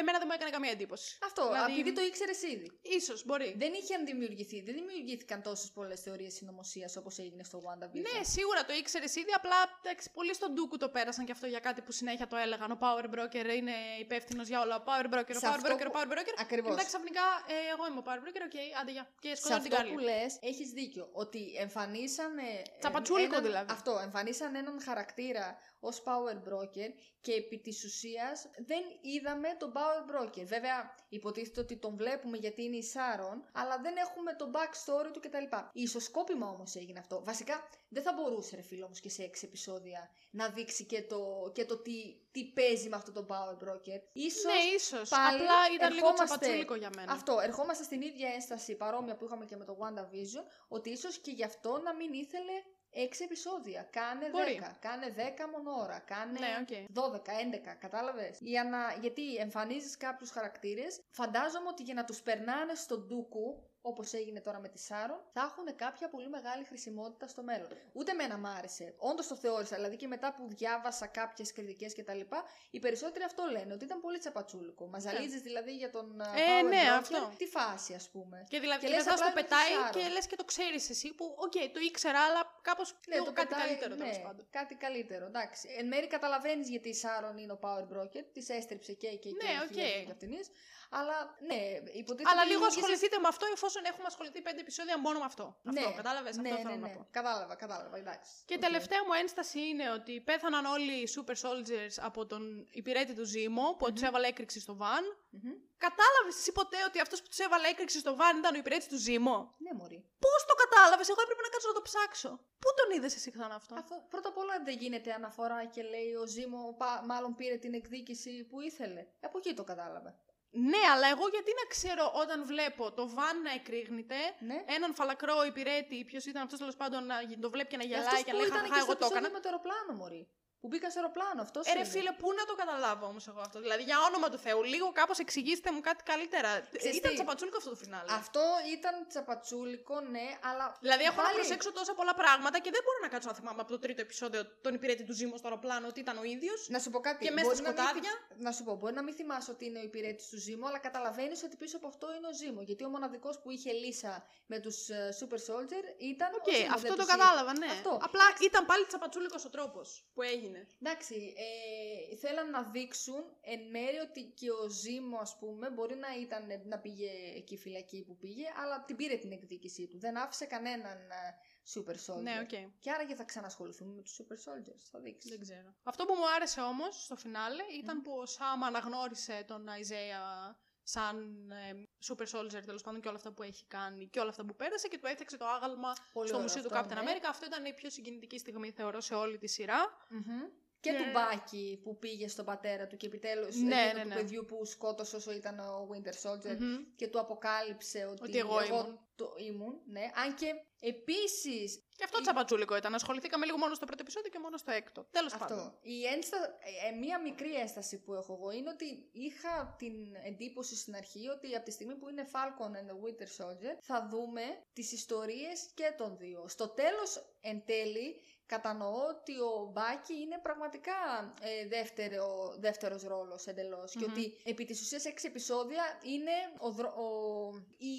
Εμένα δεν μου έκανε καμία εντύπωση. Αυτό, Δηλαδή- επειδή το ήξερες ήδη. Ίσως, μπορεί. Δεν είχαν δημιουργηθεί, δεν δημιουργήθηκαν τόσες πολλές θεωρίες συνωμοσίας όπως έγινε στο WandaVision. Ναι, σίγουρα το ήξερες ήδη. Απλά εντάξει, πολλοί στο ντούκου το πέρασαν και αυτό για κάτι που συνέχεια το έλεγαν. Ο Power Broker είναι υπεύθυνος για όλα. Ο Power Broker, ο Σε Power αυτό Broker, ο που- Power Broker. Ακριβώς. Και μετά ξαφνικά ε, εγώ είμαι ο Power Broker, OK, άντε γεια. Και Σε σκοτώνω την αυτό Κάρλι. που λες, έχεις δίκιο. Ότι εμφανίσανε. ε, Τσαπατσούλικο έναν- δηλαδή. Αυτό, εμφανίσαν έναν χαρακτήρα ως Power Broker και επί της ουσίας δεν είδαμε τον Power Broker. Βέβαια, υποτίθεται ότι τον βλέπουμε γιατί είναι η Σάρον, αλλά δεν έχουμε το backstory του κτλ. Ίσως σκόπιμα όμως έγινε αυτό. Βασικά, δεν θα μπορούσε, ρε φίλο όμως, και σε έξι επεισόδια να δείξει και το, και το τι, τι παίζει με αυτό το Power Broker. Ίσως Ναι, ίσως. πάλι Απλά ήταν λίγο ερχόμαστε- τσαπατσούλικο για μένα. αυτό, ερχόμαστε στην ίδια ένσταση παρόμοια που είχαμε και με το WandaVision, ότι ίσως και γι' αυτό να μην ήθελε 6 επεισόδια. Κάνε 10, Μπορεί. κάνε 10 μονόωρα, κάνε Ναι, οκ. 12, 11, κατάλαβες; Για να, γιατί εμφανίζεις κάποιους χαρακτήρες, φαντάζομαι ότι για να τους περνάνε στο ντούκου, όπως έγινε τώρα με τη Σάρον, θα έχουν κάποια πολύ μεγάλη χρησιμότητα στο μέλλον. Ούτε εμένα μ' άρεσε. Όντως το θεώρησα, δηλαδή και μετά που διάβασα κάποιες κριτικές κτλ., οι περισσότεροι αυτό λένε, ότι ήταν πολύ τσαπατσούλικο. Μας ζαλίζει δηλαδή για τον. Ε, Power ναι, Broker, αυτό. Τι φάση, ας πούμε. Και δηλαδή Και και λες μετά απλά στο είναι τη πετάει Σάρον. και λες και το ξέρεις εσύ που, οκ, το ήξερα, αλλά κάπως Ναι, λίγο το κάτι πετάει, καλύτερο ναι, τέλος πάντων. Κάτι καλύτερο, εντάξει. Εν μέρει καταλαβαίνεις γιατί η Σάρον είναι ο Power Broker, της έστριψε και και και Ναι, η οκ. χιλιάδες και αυτήν. Αλλά ναι, υποτίθεται. Αλλά ότι λίγο δημιούργησε- ασχοληθείτε με αυτό εφόσον έχουμε ασχοληθεί πέντε επεισόδια μόνο με αυτό. Αυτό, Ναι, κατάλαβες, ναι, αυτό ναι, θέλω ναι. να πω. Κατάλαβα, κατάλαβα, εντάξει. Και Οκ. τελευταία μου ένσταση είναι ότι πέθαναν όλοι οι super soldiers από τον υπηρέτη του Ζήμο που Μμμ. τους έβαλε έκρηξη στο βαν. Μμμ. Κατάλαβες εσύ ποτέ ότι αυτός που τους έβαλε έκρηξη στο βαν ήταν ο υπηρέτης του Ζήμο; Ναι, Μωρή. Πώς το κατάλαβες, Εγώ έπρεπε να κάτσω να το ψάξω. Πού τον είδες εσύ ξανά αυτό; Αυτό, πρώτα απ' όλα δεν γίνεται αναφορά και λέει ο Ζήμο πα- μάλλον πήρε την εκδίκηση που ήθελε. Από εκεί το κατάλαβα. Ναι, αλλά εγώ γιατί να ξέρω όταν βλέπω το βαν να εκρήγνεται, Ναι. έναν φαλακρό υπηρέτη, ποιος ήταν αυτός τέλος πάντων, να το βλέπει και να γελάει Αυτός και που να λέει ήταν Χαχά, και στο εγώ το έκανα. επεισόδιο με το αεροπλάνο, Μωρή. Που μπήκα στο αεροπλάνο, αυτός Ε, ρε φίλε, πού να το καταλάβω όμως εγώ αυτό; Δηλαδή, για όνομα του Θεού, λίγο κάπως εξηγήστε μου κάτι καλύτερα. Ξέρεις ήταν τι; τσαπατσούλικο αυτό το φινάλε. Αυτό ήταν τσαπατσούλικο, ναι, αλλά. Δηλαδή, έχω να πάλι- προσέξω τόσα πολλά πράγματα και δεν μπορώ να κάτσω να θυμάμαι από το τρίτο επεισόδιο τον υπηρέτη του Ζήμου στο αεροπλάνο ότι ήταν ο ίδιος. Να σου πω κάτι. Και μέσα μπορεί στα να μην σκοτάδια. θυ- Να σου πω, μπορεί να μην θυμάσαι ότι είναι ο υπηρέτης του Ζήμου, αλλά καταλαβαίνεις ότι πίσω από αυτό είναι ο Ζήμο. Γιατί ο μοναδικός που είχε λύσσα με τους Super Soldier ήταν. Οκ, ο Ζήμο, αυτό δεν το τους κατάλαβα, ναι. Αυτό. Απλά ήταν πάλι τσαπατσούλικος ο τρόπος που έγινε. Εντάξει, ε, θέλαν να δείξουν εν μέρει ότι και ο Ζήμο, ας πούμε, μπορεί να, ήταν, να πήγε εκεί φυλακή που πήγε, αλλά την πήρε την εκδίκησή του. Δεν άφησε κανέναν ε, Super Soldier. Ναι, οκ. Και άραγε θα ξανασχοληθούμε με τους Super Soldiers, θα δείξει. Δεν ξέρω. Αυτό που μου άρεσε όμως στο φινάλε ήταν που ο Σάμ αναγνώρισε τον Αϊζάια σαν ε, super soldier τέλος πάντων και όλα αυτά που έχει κάνει και όλα αυτά που πέρασε και του έφτιαξε το άγαλμα Πολύ στο ωραίο μουσείο του αυτό, Captain ναι. America. Αυτό ήταν η πιο συγκινητική στιγμή θεωρώ σε όλη τη σειρά. Μμμ. Και, Και- του Μπάκι που πήγε στον πατέρα του και επιτέλους Ναι, εκείνο ναι, του ναι. παιδιού που σκότωσε όσο ήταν ο Winter Soldier Μμμ. και του αποκάλυψε ότι, Ότι εγώ ήμουν. το ήμουν. Ναι. Αν και επίσης Και αυτό τσαπατσούλικο ήταν. Ασχοληθήκαμε λίγο μόνο στο πρώτο επεισόδιο και μόνο στο έκτο. Τέλος πάντων. Αυτό. Η ένστα... ε, ε, μία μικρή ένσταση που έχω εγώ είναι ότι είχα την εντύπωση στην αρχή ότι από τη στιγμή που είναι Falcon and the Winter Soldier θα δούμε τις ιστορίες και των δύο. Στο τέλος εν τέλει κατανοώ ότι ο Μπάκι είναι πραγματικά ε, δεύτερο, δεύτερος ρόλος εντελώς και Μμμ. ότι επί της ουσίας έξι επεισόδια είναι ο, δρο- ο, η...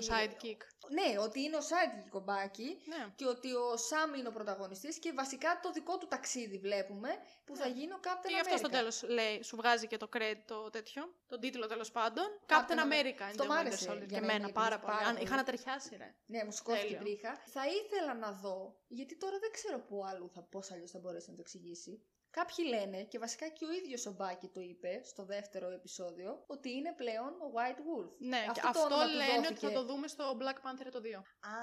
Ο sidekick. Ναι, ότι είναι ο sidekick ο Μπάκι Ναι. και ότι ο Σάμ είναι ο πρωταγωνιστής και βασικά το δικό του ταξίδι βλέπουμε που θα γίνει ο Captain Και γι' αυτό στο America. τέλος λέει, σου βγάζει και το credit το τέτοιο, τον τίτλο τέλος πάντων. Captain Captain America. America Αυτό είναι μ' το Winter άρεσε, Soldier. για Και μένα, εμένα γιατί πάρα μου πολύ. πάρα Αν- πολύ. Είχα να ταιριάσει, ρε. Ναι, μου σηκώθηκε η Τέλειο. τρίχα. Θα ήθελα να δω, γιατί τώρα δεν ξέρω πού άλλου θα, πώς αλλιώς θα μπορέσει να το εξηγήσει. Κάποιοι λένε, και βασικά και ο ίδιος ο Μπάκι το είπε στο δεύτερο επεισόδιο, ότι είναι πλέον ο White Wolf. Ναι, και Αυτό το αυτό όνομα του λένε ότι δόθηκε. θα το δούμε στο Black Panther το 2. Α,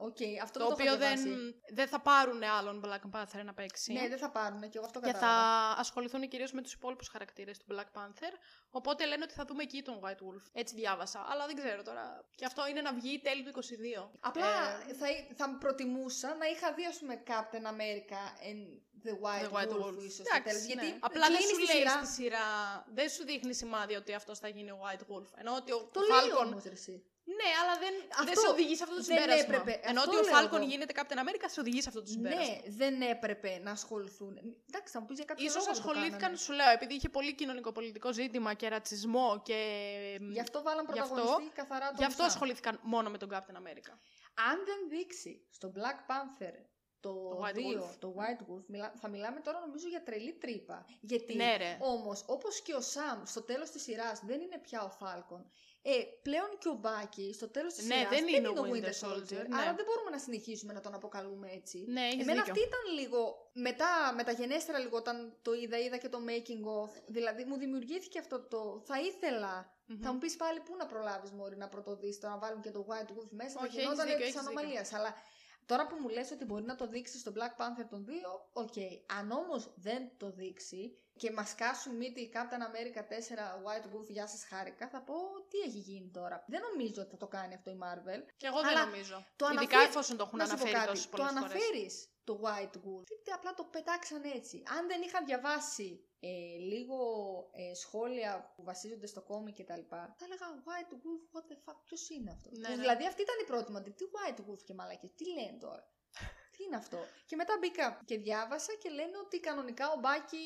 οκ, αυτό Το δεν οποίο το έχω δεν, διαβάσει. δεν θα πάρουν άλλον Black Panther να παίξει. Ναι, δεν θα πάρουν και εγώ αυτό και κατάλαβα. θα ασχοληθούν κυρίως με τους υπόλοιπους χαρακτήρες του Black Panther. Οπότε λένε ότι θα δούμε εκεί τον White Wolf. Έτσι διάβασα. Αλλά δεν ξέρω τώρα. Και αυτό είναι να βγει τέλη του 22. Απλά Ε, θα, θα προτιμούσα να είχα δει, ας πούμε, Captain America and the White, The White Wolf, Wolf. ίσως στο Εντάξει, τέλος. Γιατί ναι. Απλά δεν κλείνει σου στη λέει σειρά. στη σειρά. Δεν σου δείχνει σημάδι ότι αυτός θα γίνει ο White Wolf. Ενώ ότι ο Το ο λέει Falcon. όμως, ρε, εσύ. Ναι, αλλά δεν, δεν Αυτό σε οδηγεί σε αυτό το δεν συμπέρασμα. έπρεπε. Ενώ Αυτό ότι ο λέω Falcon εγώ. γίνεται Captain America, σε οδηγεί σε αυτό το συμπέρασμα. Ναι, δεν έπρεπε να ασχοληθούν. Εντάξει, θα μου πεις για κάποιο Ίσως λόγο δεν το ασχολήθηκαν, κάνανε. σου λέω, επειδή είχε πολύ κοινωνικο-πολιτικό ζήτημα και ρατσισμό και. Γι' αυτό βάλαν Γι' αυτό- πρωταγωνιστή καθαρά τον Γι' αυτό Sam. ασχολήθηκαν μόνο με τον Captain America. Αν δεν δείξει στο Black Panther το, Το White 2, Wolf. το White Wolf, μιλά, θα μιλάμε τώρα νομίζω για τρελή τρύπα. Γιατί Ναι, ρε. όμως, όπως και ο Sam στο τέλος της σειράς δεν είναι πια ο Falcon, ε, πλέον και ο Μπάκι στο τέλος της Ναι, σειράς δεν είναι ο ο Winter Soldier, ναι. άρα δεν μπορούμε να συνεχίσουμε να τον αποκαλούμε έτσι. Ναι, έχεις Εμένα δίκιο. αυτή ήταν λίγο, μετά, μεταγενέστερα λίγο όταν το είδα, είδα και το making of, δηλαδή μου δημιουργήθηκε αυτό το, θα ήθελα Μμμ. θα μου πεις πάλι πού να προλάβεις μωρή να πρωτοδείς το να βάλουν και το White Wolf μέσα. Όχι, θα γινόταν έχεις δίκιο, τη έχεις ανομαλία. Αλλά τώρα που μου λες ότι μπορεί να το δείξει στο Black Panther το δύο, οκ. Αν όμως δεν το δείξει και μας σκάσουν μύτη Captain America 4 White Wolf, γεια σας χάρηκα, θα πω τι έχει γίνει τώρα. Δεν νομίζω ότι θα το κάνει αυτό η Marvel. Και εγώ δεν Αλλά νομίζω. το Ειδικά αναφέρει- εφόσον το έχουν Να σου πω αναφέρει κάτι, τόσες το πολλές φορές. αναφέρεις το White Wolf. Τι απλά το πετάξαν έτσι. Αν δεν είχαν διαβάσει ε, λίγο ε, σχόλια που βασίζονται στο κόμικ και τα λοιπά, θα έλεγα White Wolf, what the fuck, ποιος είναι αυτός; Ναι, Που ναι. Δηλαδή αυτή ήταν η πρώτη μου αντί- Τι White Wolf και μαλακές, τι λένε τώρα; Τι είναι αυτό; Και μετά μπήκα και διάβασα και λένε ότι κανονικά ο Μπάκι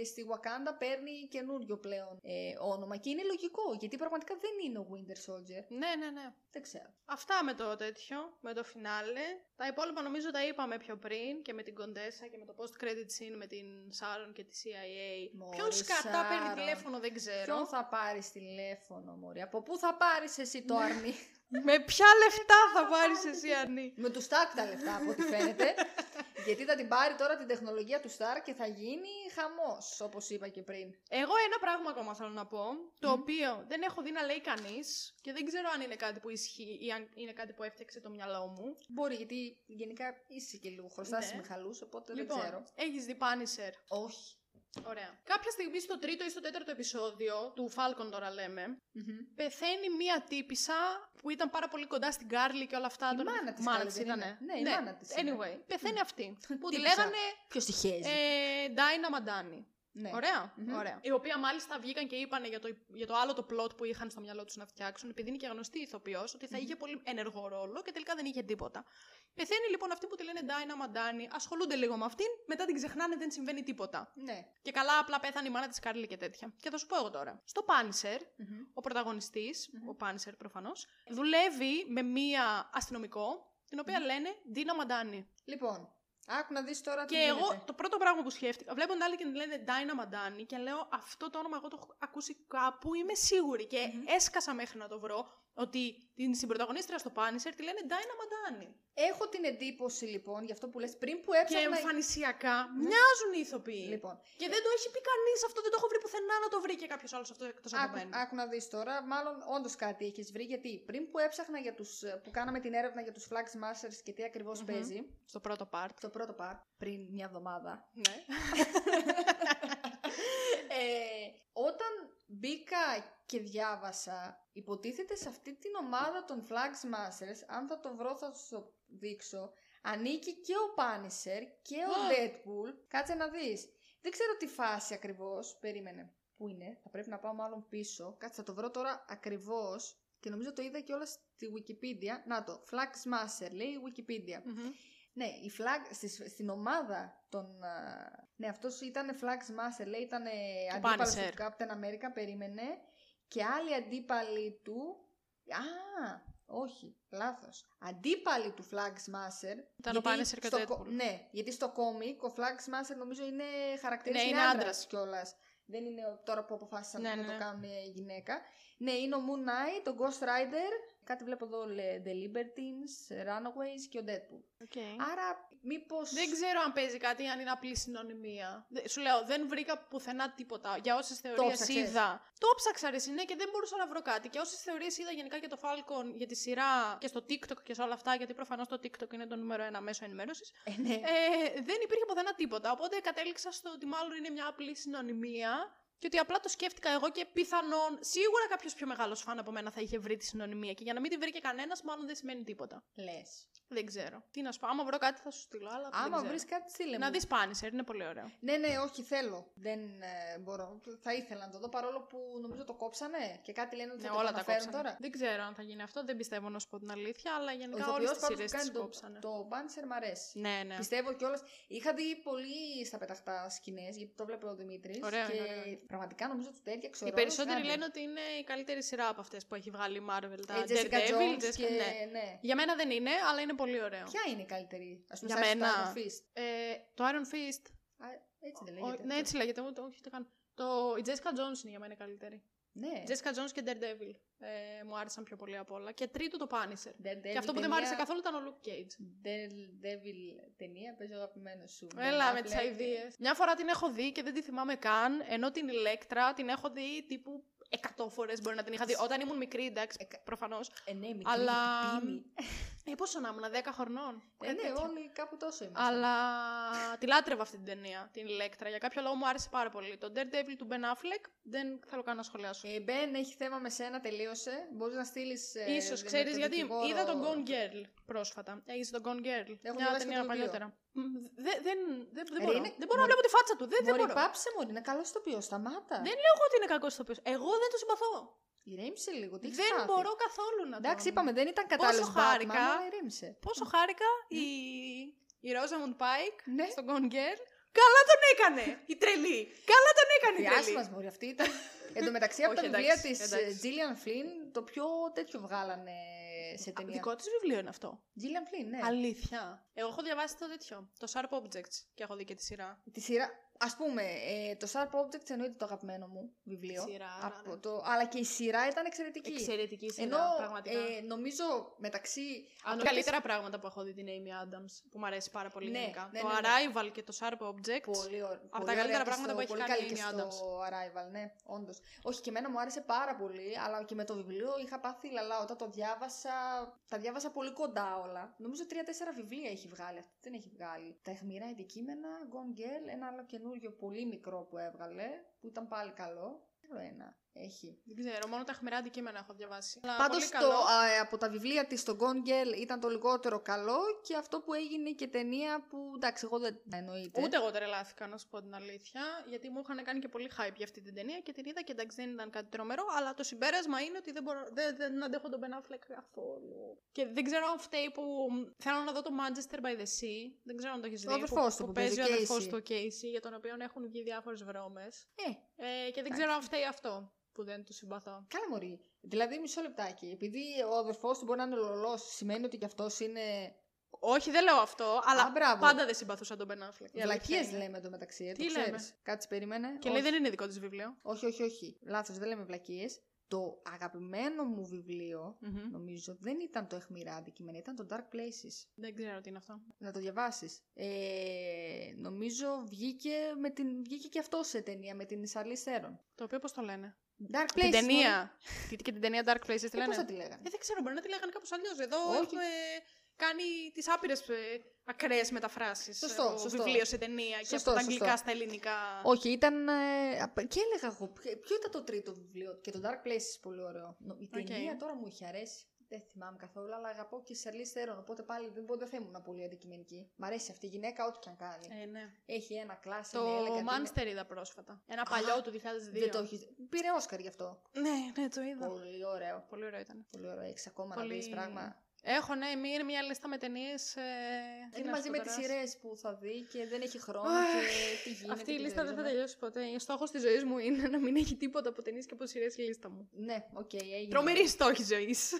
ε, στη Wakanda παίρνει καινούριο πλέον ε, όνομα. Και είναι λογικό, γιατί πραγματικά δεν είναι ο Winter Soldier. Ναι, ναι, ναι. Δεν ξέρω. Αυτά με το τέτοιο, με το φινάλε. Τα υπόλοιπα νομίζω τα είπαμε πιο πριν και με την Κοντέσα και με το post-credit scene με την Sharon και τη CIA. Μωρή Ποιον σκατά παίρνει Sharon. τηλέφωνο δεν ξέρω. Ποιον θα πάρεις τηλέφωνο, Μωρή; Από πού θα πάρεις εσύ το αρνί; με ποια λεφτά θα πάρεις εσύ Αρνή. Με του Stark τα λεφτά από ό,τι φαίνεται. γιατί θα την πάρει τώρα την τεχνολογία του Stark και θα γίνει χαμός, όπως είπα και πριν. Εγώ ένα πράγμα ακόμα θέλω να πω, το οποίο δεν έχω δει να λέει κανείς και δεν ξέρω αν είναι κάτι που ισχύει ή αν είναι κάτι που έφτιαξε το μυαλό μου. Μπορεί, γιατί γενικά είσαι και λίγο χρωστά Ναι. στις Μιχαλούς, οπότε λοιπόν, δεν ξέρω. έχεις δει Punisher. Όχι. Ωραία. Κάποια στιγμή στο τρίτο ή στο τέταρτο επεισόδιο του Falcon τώρα λέμε, Μμμ. πεθαίνει μία τύπησα που ήταν πάρα πολύ κοντά στην Κάρλι και όλα αυτά. Η Τον- μάνα της μάνα Κάρλι της δεν ήτανε. είναι. Ναι, η μάνα της είναι. Anyway, πεθαίνει αυτή. που τη Τύπησα. λέγανε Ποιος τυχαίζει. ε, Ντάινα Μαντάνη. Ναι. Ωραία. Μμμ. Ωραία. Η οποία μάλιστα βγήκαν και είπαν για το, για το άλλο το plot που είχαν στο μυαλό τους να φτιάξουν, επειδή είναι και γνωστή ηθοποιός, ότι θα είχε πολύ ενεργό ρόλο και τελικά δεν είχε τίποτα. Πεθαίνει λοιπόν αυτή που τη λένε Ντάινα Μαντάνη, ασχολούνται λίγο με αυτήν, μετά την ξεχνάνε, δεν συμβαίνει τίποτα. Ναι. Και καλά, απλά πέθανε η μάνα της Κάρλι και τέτοια. Και θα σου πω εγώ τώρα. Στο Πάνισερ, Μμμ. ο πρωταγωνιστής, ο Πάνισερ προφανώς, δουλεύει με μία αστυνομικό, την οποία λένε Ντίνα Μαντάνη. Λοιπόν, άκου να δεις τώρα τι Και γίνεται. εγώ το πρώτο πράγμα που σκέφτηκα, βλέπω την άλλη και την λένε Ντάινα Μαντάνη και λέω αυτό το όνομα εγώ το έχω ακούσει κάπου, είμαι σίγουρη. Και έσκασα μέχρι να το βρω ότι την συμπροταγωνίστρια στο Πάνισερ τη λένε Ντάινα Μαντάνη. Έχω την εντύπωση λοιπόν, γι' αυτό που λες πριν που Και έψαχνα... εμφανισιακά μοιάζουν οι ηθοποιοί. Λοιπόν, Και δεν το έχει πει κανείς αυτό, δεν το έχω βρει πουθενά να το βρει και κάποιος άλλος αυτό εκτός από άκου, μένα. άκου να δεις τώρα, μάλλον όντως κάτι έχεις βρει, γιατί πριν που έψαχνα για τους, που κάναμε την έρευνα για τους Flag Smashers και τι ακριβώς παίζει, Στο πρώτο part. στο πρώτο part, πριν μια εβδομάδα, Ναι. ε, όταν μπήκα και διάβασα, υποτίθεται σε αυτή την ομάδα των Flag Smashers, αν θα το βρω θα σου το δείξω, ανήκει και ο Punisher και ο Α. Deadpool. Κάτσε να δεις. Δεν ξέρω τι φάση ακριβώς, περίμενε. Πού είναι, θα πρέπει να πάω μάλλον πίσω. Κάτσε, θα το βρω τώρα ακριβώς. Και νομίζω το είδα και όλα στη Wikipedia. Να το, Flag Smasher λέει η Wikipedia. Μμμ. Ναι, η flag, στη, στην ομάδα των... α, ναι, αυτός ήταν Flag Smasher, λέει, ήταν αντίπαλος Punisher. του Captain America, περίμενε. Και άλλοι αντίπαλοι του... Α, όχι, λάθος. Αντίπαλοι του Flag Smasher... Ήταν ο γιατί Punisher και ο στο Deadpool. κο- Ναι, γιατί στο κόμικ ο Flag Smasher νομίζω είναι χαρακτήρας, Ναι, είναι είναι άντρας άντρας. κιόλας. Δεν είναι ο- τώρα που αποφάσισαν Ναι, να ναι, το ναι. κάνουν ε, γυναίκα. Ναι, είναι ο Moon Knight, ο Ghost Rider, κάτι βλέπω εδώ, λέει, The Libertines, Runaways και ο Deadpool. OK. Άρα, μήπως... Δεν ξέρω αν παίζει κάτι, αν είναι απλή συνωνυμία. Δε- Σου λέω, δεν βρήκα πουθενά τίποτα. Για όσες θεωρίες ψάξες; είδα. Το ψάξα, ρε, ναι, και δεν μπορούσα να βρω κάτι. Και όσες θεωρίες είδα γενικά για το Falcon, για τη σειρά και στο TikTok και σε όλα αυτά, γιατί προφανώς το TikTok είναι το νούμερο ένα μέσο ενημέρωσης. Ε, ναι. Ε, δεν υπήρχε πουθενά τίποτα. Οπότε κατέληξα στο ότι μάλλον είναι μια απλή συνωνυμία. Και ότι απλά το σκέφτηκα εγώ και πιθανόν, σίγουρα κάποιος πιο μεγάλος φαν από μένα θα είχε βρει τη συνωνυμία. Και για να μην τη βρει και κανένας, μάλλον δεν σημαίνει τίποτα. Λες. Δεν ξέρω. Τι να σου πω, άμα βρω κάτι θα σου στείλω. Αλλά δεν Άμα ξέρω. βρεις κάτι, στείλε Να μου. δεις Punisher, είναι πολύ ωραίο. Ναι, ναι, όχι, θέλω. Δεν ε, μπορώ. Θα ήθελα να το δω παρόλο που νομίζω το κόψανε και κάτι λένε ότι Ναι, θα το όλα τα αναφέρουν κόψανε. τώρα. Δεν ξέρω αν θα γίνει αυτό, δεν πιστεύω να σου πω την αλήθεια, αλλά Ο γενικά όλες ηθοποιός τις πάντως σειρές που κάνει τι το, κόψανε. το Punisher μ' αρέσει. Ναι, ναι. Πιστεύω κιόλας. Είχα δει πολύ στα πεταχτά σκηνές, γιατί το βλέπω ο Δημήτρης. Ωραίο και είναι, ωραίο. Πραγματικά νομίζω του τέριαξε ο Οι ρόλος περισσότεροι γάντι. λένε ότι είναι η καλύτερη σειρά από αυτές που έχει βγάλει η Marvel. Τα Ε, Jessica Daredevil, Jones Jessica- και... ναι. ναι. Για μένα δεν είναι, αλλά είναι πολύ ωραίο. Ποια είναι η καλύτερη, ας πούμε, Για σαν μένα. στο Iron Fist. Ε, το Iron Fist. Α, έτσι δεν Ο- λέγεται. ναι, έτσι λέγεται, ούτε, όχι, ούτε καν. Το, η Jessica Jones είναι για μένα η καλύτερη. Ναι. Jessica Jones και Daredevil ε, μου άρεσαν πιο πολύ από όλα. Και τρίτο το Punisher. Daredevil και αυτό που δεν μου άρεσε ταινία- καθόλου ήταν ο Luke Cage. Daredevil ταινία, παίζει ο αγαπημένος σου. Έλα Ben με τις Affleck. αειδίε. Μια φορά την έχω δει και δεν τη θυμάμαι καν, ενώ την ηλέκτρα την έχω δει τύπου 100 φορές μπορεί να την είχα δει. Όταν ήμουν μικρή, εντάξει, Εκα- προφανώς. Ε, ναι, μικρή, Αλλά- πίνει. Ε, πόσο να ήμουν, 10 χρονών. Ε, κάτι ναι, τέτοιο. όλοι κάπου τόσο είμαστε. Αλλά τη λάτρευα αυτή την ταινία, την ηλέκτρα. Για κάποιο λόγο μου άρεσε πάρα πολύ. Το Daredevil του Ben Affleck δεν θέλω καν να σχολιάσω. Ε, Μπεν, έχει θέμα με σένα, τελείωσε. Μπορείς να στείλεις. Ε, Ίσως, με ξέρεις, τον γιατί δικηγόρο- είδα τον Gone Girl πρόσφατα. Έχεις τον Gone Girl. Έχω μια διαβάσει και ταινία το βιβλίο. παλιότερα. Μ, Δεν, δεν, δεν, δεν Ρε, μπορώ. είναι- Δεν μπορώ να Μωρή- βλέπω τη φάτσα του. Δεν, δεν Μωρή, μπορώ. πάψε μου, είναι καλός το οποίο. Σταμάτα. Δεν λέω εγώ ότι είναι κακός ηθοποιός. Εγώ δεν το συμπαθώ. Ηρέμησε λίγο. Τι έχεις Δεν πάθει; μπορώ καθόλου να Εντάξει, τον... είπαμε, δεν ήταν κατάλληλος Πόσο χάρηκα. Batman, αλλά ηρέμησε. Πόσο χάρηκα η, η Rosamund Pike Ναι. στο Gone Girl. Καλά τον έκανε η τρελή. Καλά τον έκανε η Διάσημα τρελή. μας, μωρή, αυτή ήταν. Εν τω μεταξύ, από τα Όχι, βιβλία εντάξει, τη εντάξει. Gillian Flynn, το πιο τέτοιο βγάλανε σε ταινία. Δικό της βιβλίο είναι αυτό. Gillian Flynn, ναι. Αλήθεια. Εγώ έχω διαβάσει το τέτοιο. Το Sharp Objects και έχω δει και τη σειρά. Τη σειρά. Α πούμε, ε, το Sharp Objects εννοείται το αγαπημένο μου βιβλίο. Σειρά, Από ναι. το, αλλά και η σειρά ήταν εξαιρετική. Εξαιρετική σειρά, Ενώ πραγματικά. ε, νομίζω μεταξύ. Από από τα καλύτερα πράγματα που έχω δει την Amy Adams, που μου αρέσει πάρα πολύ Ναι, γενικά. ναι, το ναι, ναι. Arrival και το Sharp Objects. Πολύ ωραία. Από τα καλύτερα πράγματα που έχει πολύ κάνει καλή η και Amy στο Adams. Arrival, ναι, όντως. Όχι, και εμένα μου άρεσε πάρα πολύ, αλλά και με το βιβλίο είχα πάθει λαλά. Όταν το διάβασα, τα διάβασα πολύ κοντά όλα. Νομίζω τρία-τέσσερα βιβλία έχει βγάλει αυτή. Δεν έχει βγάλει. Τα αιχμηρά αντικείμενα, Gone Girl, ένα άλλο καινούριο καινούριο πολύ μικρό που έβγαλε, που ήταν πάλι καλό. Άλλο ένα έχει. Δεν ξέρω, μόνο τα χμηρά αντικείμενα έχω διαβάσει. Αλλά Πάντως πολύ το, καλό. α, ε, από τα βιβλία της το Gone Girl ήταν το λιγότερο καλό και αυτό που έγινε και ταινία που εντάξει εγώ δεν εννοείται. Ούτε εγώ τρελάθηκα, να σου πω την αλήθεια, γιατί μου είχαν κάνει και πολύ hype για αυτή την ταινία και την είδα και εντάξει δεν ήταν κάτι τρομερό, αλλά το συμπέρασμα είναι ότι δεν, μπορώ, δεν, δεν αντέχω τον Ben Affleck καθόλου. Και δεν ξέρω αν φταίει που θέλω να δω το Manchester by the Sea, δεν ξέρω αν το έχεις Ο δει, αδερφός του που παίζει, παίζει ο αδερφός Casey. του ο Casey, για τον οποίο έχουν βγει διάφορες βρώμες. Ε, Ε, και δεν ξέρω αν φταίει αυτό που δεν του συμπαθώ. Καλά μωρή. Δηλαδή μισό λεπτάκι. Επειδή ο αδερφός του μπορεί να είναι λολός, σημαίνει ότι κι αυτός είναι Όχι, δεν λέω αυτό, αλλά Α, μπράβο. πάντα δεν συμπαθούσα τον Ben Affleck. η αλήθεια Βλακίες είναι. λέμε το μεταξύ, ε, Τι το ξέρεις. λέμε; Κάτσε, περίμενε. Και όχι. λέει δεν είναι δικό της βιβλίο. όχι, όχι, όχι. Λάθος, δεν λέμε βλακίες. Το αγαπημένο μου βιβλίο, Μμμ. νομίζω, δεν ήταν το αιχμηρά αντικείμενα, ήταν το Dark Places. Δεν ξέρω τι είναι αυτό. Να το διαβάσεις. Ε, νομίζω βγήκε, με την, βγήκε και αυτό σε ταινία με την Σαρλίζ Θερόν. Το οποίο πώς το λένε; Dark Places. Την ταινία. Τι- και την ταινία Dark Places τη Ε, λένε; πώς θα τη λέγανε; Ε, δεν ξέρω, μπορεί να τη λέγανε κάπως αλλιώς. Εδώ Όχι. έχουμε κάνει τις άπειρες ε, ακραίες μεταφράσεις. Σωστό, από σωστό. βιβλίος σε ταινία και Σωστό, από τα σωστό. αγγλικά στα ελληνικά. Όχι, ήταν. ε, απ- και έλεγα εγώ. ποιο- Ποιο ήταν το τρίτο βιβλίο. Και το Dark Places πολύ ωραίο. Νο- Η Οκ. ταινία τώρα μου είχε αρέσει. Δεν θυμάμαι καθόλου, αλλά αγαπώ και Σαρλίζ Θερόν. Οπότε πάλι δεν, δεν θα ήμουν πολύ αντικειμενική. Μ' αρέσει αυτή η γυναίκα, ό,τι και αν κάνει. Ε, ναι. Έχει ένα class, Το είναι elegant, είναι- Monster είδα πρόσφατα. Ένα παλιό του 2002. Δεν το έχει. Πήρε Όσκαρ γι' αυτό. Ναι, ναι, το είδα. Πολύ ωραίο. Πολύ ωραίο ήταν. Πολύ ωραίο. Έχεις ακόμα Πολύ- να δει πράγμα. Έχω, ναι, μία- είναι μια λίστα με ταινίες. Ε, Είναι μαζί με τις σειρές που θα δει και δεν έχει χρόνο Αχ, και τι γίνεται. Αυτή η και λίστα δεν θα ξέρουμε. τελειώσει ποτέ. Ο στόχος της ζωής μου είναι να μην έχει τίποτα από ταινίες και από σειρές η λίστα μου. Ναι, οκ, έγινε. Τρομερή στόχη ζωής.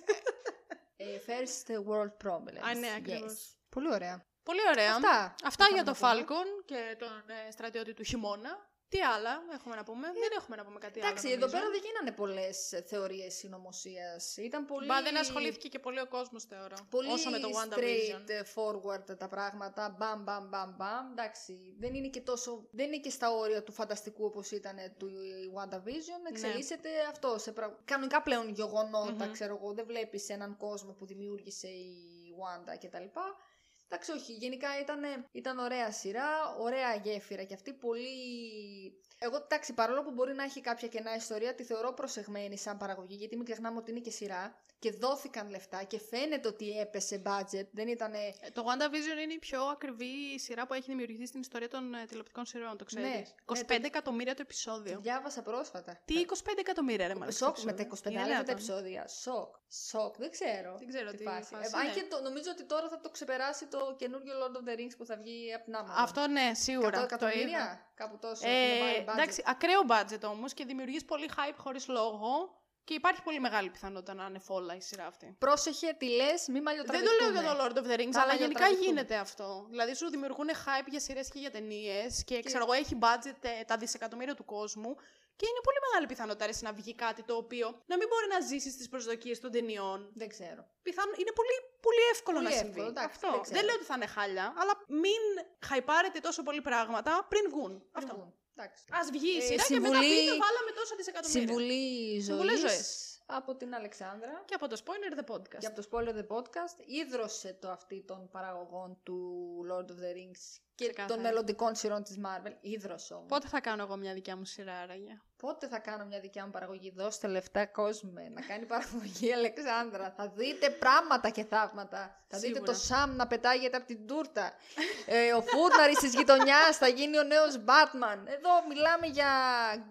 Ε, first world problems. Α, ναι, Yes. ακριβώς. Πολύ ωραία. Πολύ ωραία. Αυτά. Αυτά Είχαμε για το να πούμε. Falcon και τον ε, στρατιώτη του χειμώνα. Τι άλλα έχουμε να πούμε; Δεν έχουμε να πούμε κάτι άλλο. Ε, Εντάξει, εδώ νομίζω. πέρα δεν γίνανε πολλές θεωρίες συνωμοσίας. Ήταν πολύ. Μπα, δεν ασχολήθηκε και πολύ ο κόσμος, θεωρώ. Πολύ όσο με το WandaVision. straight forward τα πράγματα. Μπαμ, μπαμ, μπαμ, μπαμ. Εντάξει, δεν είναι και τόσο. Δεν είναι και στα όρια του φανταστικού όπως ήταν του WandaVision. Ναι. Εξελίσσεται αυτό σε πρα... κανονικά πλέον γεγονότα, Μμμ. ξέρω εγώ. Δεν βλέπεις έναν κόσμο που δημιούργησε η Wanda κτλ. Εντάξει, όχι. Γενικά ήταν, ήταν ωραία σειρά, ωραία γέφυρα και αυτή πολύ. Εγώ, εντάξει, παρόλο που μπορεί να έχει κάποια κενά ιστορία, τη θεωρώ προσεγμένη σαν παραγωγή, γιατί μην ξεχνάμε ότι είναι και σειρά και δόθηκαν λεφτά και φαίνεται ότι έπεσε budget. Δεν ήταν. Ε, Το WandaVision είναι η πιο ακριβή σειρά που έχει δημιουργηθεί στην ιστορία των ε, τηλεοπτικών σειρών, το ξέρεις. Ναι, 25 ναι, εκατομμύρια το επεισόδιο. Διάβασα πρόσφατα. Τι 25 εκατομμύρια, ρε μάλιστα. Σοκ με τα 25 Είναι λεπτά δυνατόν. επεισόδια. Σοκ. Σοκ. Δεν ξέρω. Δεν ξέρω τι φάση. φάση Ε, αν είναι. και το, νομίζω ότι τώρα θα το ξεπεράσει το καινούριο Lord of the Rings που θα βγει από την Amazon. Αυτό ναι, 100 σίγουρα. Το είδα. εκατομμύρια, κάπου τόσο. Ε, έχουν βάλει budget. εντάξει, ακραίο budget όμως και δημιουργείς πολύ hype χωρίς λόγο. Και υπάρχει πολύ μεγάλη πιθανότητα να είναι φόλα η σειρά αυτή. Πρόσεχε, τι λες, μη Δεν μαλλιοτραβηχτούμε. το λέω για το Lord of the Rings, Θα αλλά γενικά μαλλιοτραβηχτούμε. γίνεται αυτό. Δηλαδή σου δημιουργούν hype για σειρές και για ταινίες και, ξέρω εγώ έχει budget ε, τα δισεκατομμύρια του κόσμου και είναι πολύ μεγάλη πιθανότητα ρε, να βγει κάτι το οποίο να μην μπορεί να ζήσεις τις προσδοκίες των ταινιών. Δεν ξέρω. Πιθανό, είναι πολύ, πολύ εύκολο Πολύ να εύκολο, συμβεί. εντάξει, αυτό. δεν ξέρω. Δεν λέω ότι θα είναι χάλια, αλλά μην χαϊπάρετε τόσο πολύ πράγματα πριν βγουν. Αυτό. Βγουν. Εντάξει. Α βγει η Ε, σειρά και μετά συμβουλή- πείτε βάλαμε τόσα δισεκατομμύρια. Συμβουλή Συμβουλές ζωής ζωής. από την Αλεξάνδρα. Και από το Spoiler The Podcast. Και από το Spoiler The Podcast ίδρωσε το αυτή των παραγωγών του Lord of the Rings και Ξεκάθαρα. των μελλοντικών σειρών της Marvel. Ίδρωσε όμως. Πότε θα κάνω εγώ μια δικιά μου σειρά, άραγε; Πότε θα κάνω μια δικιά μου παραγωγή; Δώστε λεφτά κόσμε να κάνει παραγωγή η Αλεξάνδρα. θα δείτε πράγματα και θαύματα. Θα δείτε Σίγουρα. το Σαμ να πετάγεται από την τούρτα. ε, ο Φούρναρης της γειτονιάς θα γίνει ο νέος Batman. Εδώ μιλάμε για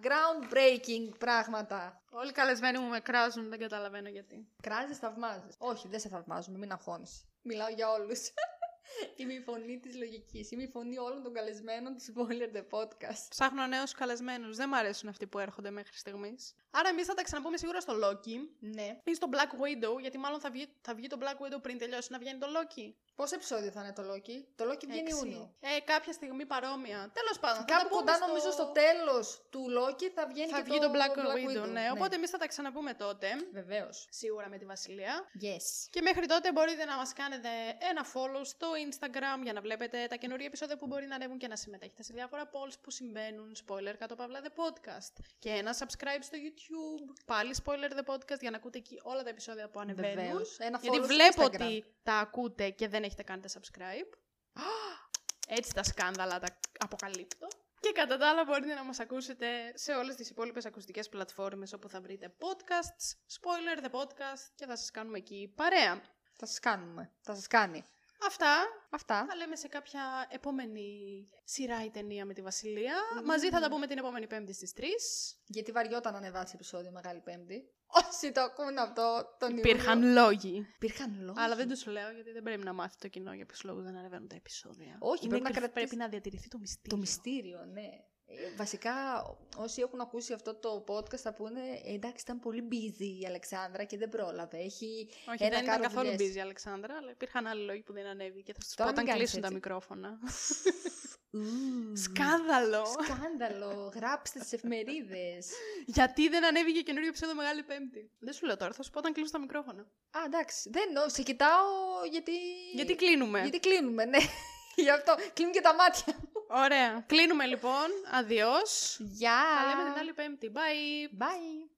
groundbreaking πράγματα. Όλοι οι καλεσμένοι μου με κράζουν, δεν καταλαβαίνω γιατί. Κράζεις, θαυμάζεις. Όχι, δεν σε θαυμάζουμε, μην αγχώνεις. Μιλάω για όλους. Είμαι η φωνή της λογικής. Είμαι η φωνή όλων των καλεσμένων του Spoiler The Podcast. Ψάχνω νέους καλεσμένους. Δεν μου αρέσουν αυτοί που έρχονται μέχρι στιγμής. Άρα, εμείς θα τα ξαναπούμε σίγουρα στο Loki Ναι. ή στο Black Widow, γιατί μάλλον θα βγει, θα βγει το Black Widow πριν τελειώσει να βγαίνει το Loki. Πόσο επεισόδιο θα είναι το Loki? Το Loki βγαίνει Έξι. Ιούνιο. Ε, κάποια στιγμή παρόμοια. Τέλος πάντων. θα τα Κάπου πούμε κοντά στο- νομίζω στο τέλος του Loki θα βγαίνει Θα και βγει το, το Black, Widow, ναι. Οπότε εμείς θα τα ξαναπούμε τότε. Βεβαίως. Σίγουρα με τη Βασιλεία. Yes. Και μέχρι τότε μπορείτε να μας κάνετε ένα follow στο Instagram για να βλέπετε τα καινούργια επεισόδια που μπορεί να ανέβουν και να συμμετέχετε σε διάφορα polls που συμβαίνουν. Spoiler κάτω παύλα The Podcast. Και ένα subscribe στο YouTube. Πάλι Spoiler The Podcast για να ακούτε εκεί όλα τα επεισόδια που ανεβαίνουν. Βεβαίως. Ένα Γιατί follow στο βλέπω Instagram. ότι τα ακούτε και δεν έχετε κάνει τα subscribe. Έτσι τα σκάνδαλα τα αποκαλύπτω. Και κατά τα άλλα μπορείτε να μας ακούσετε σε όλες τις υπόλοιπες ακουστικές πλατφόρμες όπου θα βρείτε podcasts, spoiler the podcast και θα σας κάνουμε εκεί παρέα. Θα σας κάνουμε. Θα σας κάνει. Αυτά Αυτά. θα λέμε σε κάποια επόμενη σειρά η ταινία με τη Βασιλεία. Μαζί θα τα πούμε την επόμενη Πέμπτη στις 3. Γιατί βαριόταν να ανεβάσει επεισόδιο Μεγάλη Πέμπτη. Όσοι το ακούν αυτό τον Ιούλιο. Υπήρχαν λόγοι. Υπήρχαν λόγοι. Αλλά δεν τους λέω γιατί δεν πρέπει να μάθει το κοινό για ποιους λόγους δεν ανεβαίνουν τα επεισόδια. Όχι, Είναι πρέπει να κρυφ- κρατήσει- πρέπει να διατηρηθεί το μυστήριο. Το μυστήριο, ναι. Ε, βασικά, όσοι έχουν ακούσει αυτό το podcast θα πούνε «Ε, εντάξει, ήταν πολύ busy η Αλεξάνδρα και δεν πρόλαβε. Έχει Όχι, ένα δεν ήταν κάρο καθόλου δουλειές». busy η Αλεξάνδρα, αλλά υπήρχαν άλλοι λόγοι που δεν ανέβηκε και θα σου πω Τώρα όταν μην κάνεις κλείσουν τα έτσι. μικρόφωνα. Ου, Σκάνδαλο! Σκάνδαλο, γράψτε στις εφημερίδες. Γιατί δεν ανέβηκε καινούριο επεισόδιο Μεγάλη Πέμπτη; Δεν σου λέω τώρα, θα σου πω όταν κλείσουν τα μικρόφωνα. Α, εντάξει, δεν, ο, σε κοιτάω γιατί... Γιατί κλείνουμε; Γιατί κλείνουμε, ναι. Γι' αυτό κλείνουν και τα μάτια. Ωραία. Κλείνουμε λοιπόν. Αδειός. Γεια! Τα λέμε την άλλη Πέμπτη. Bye. Bye!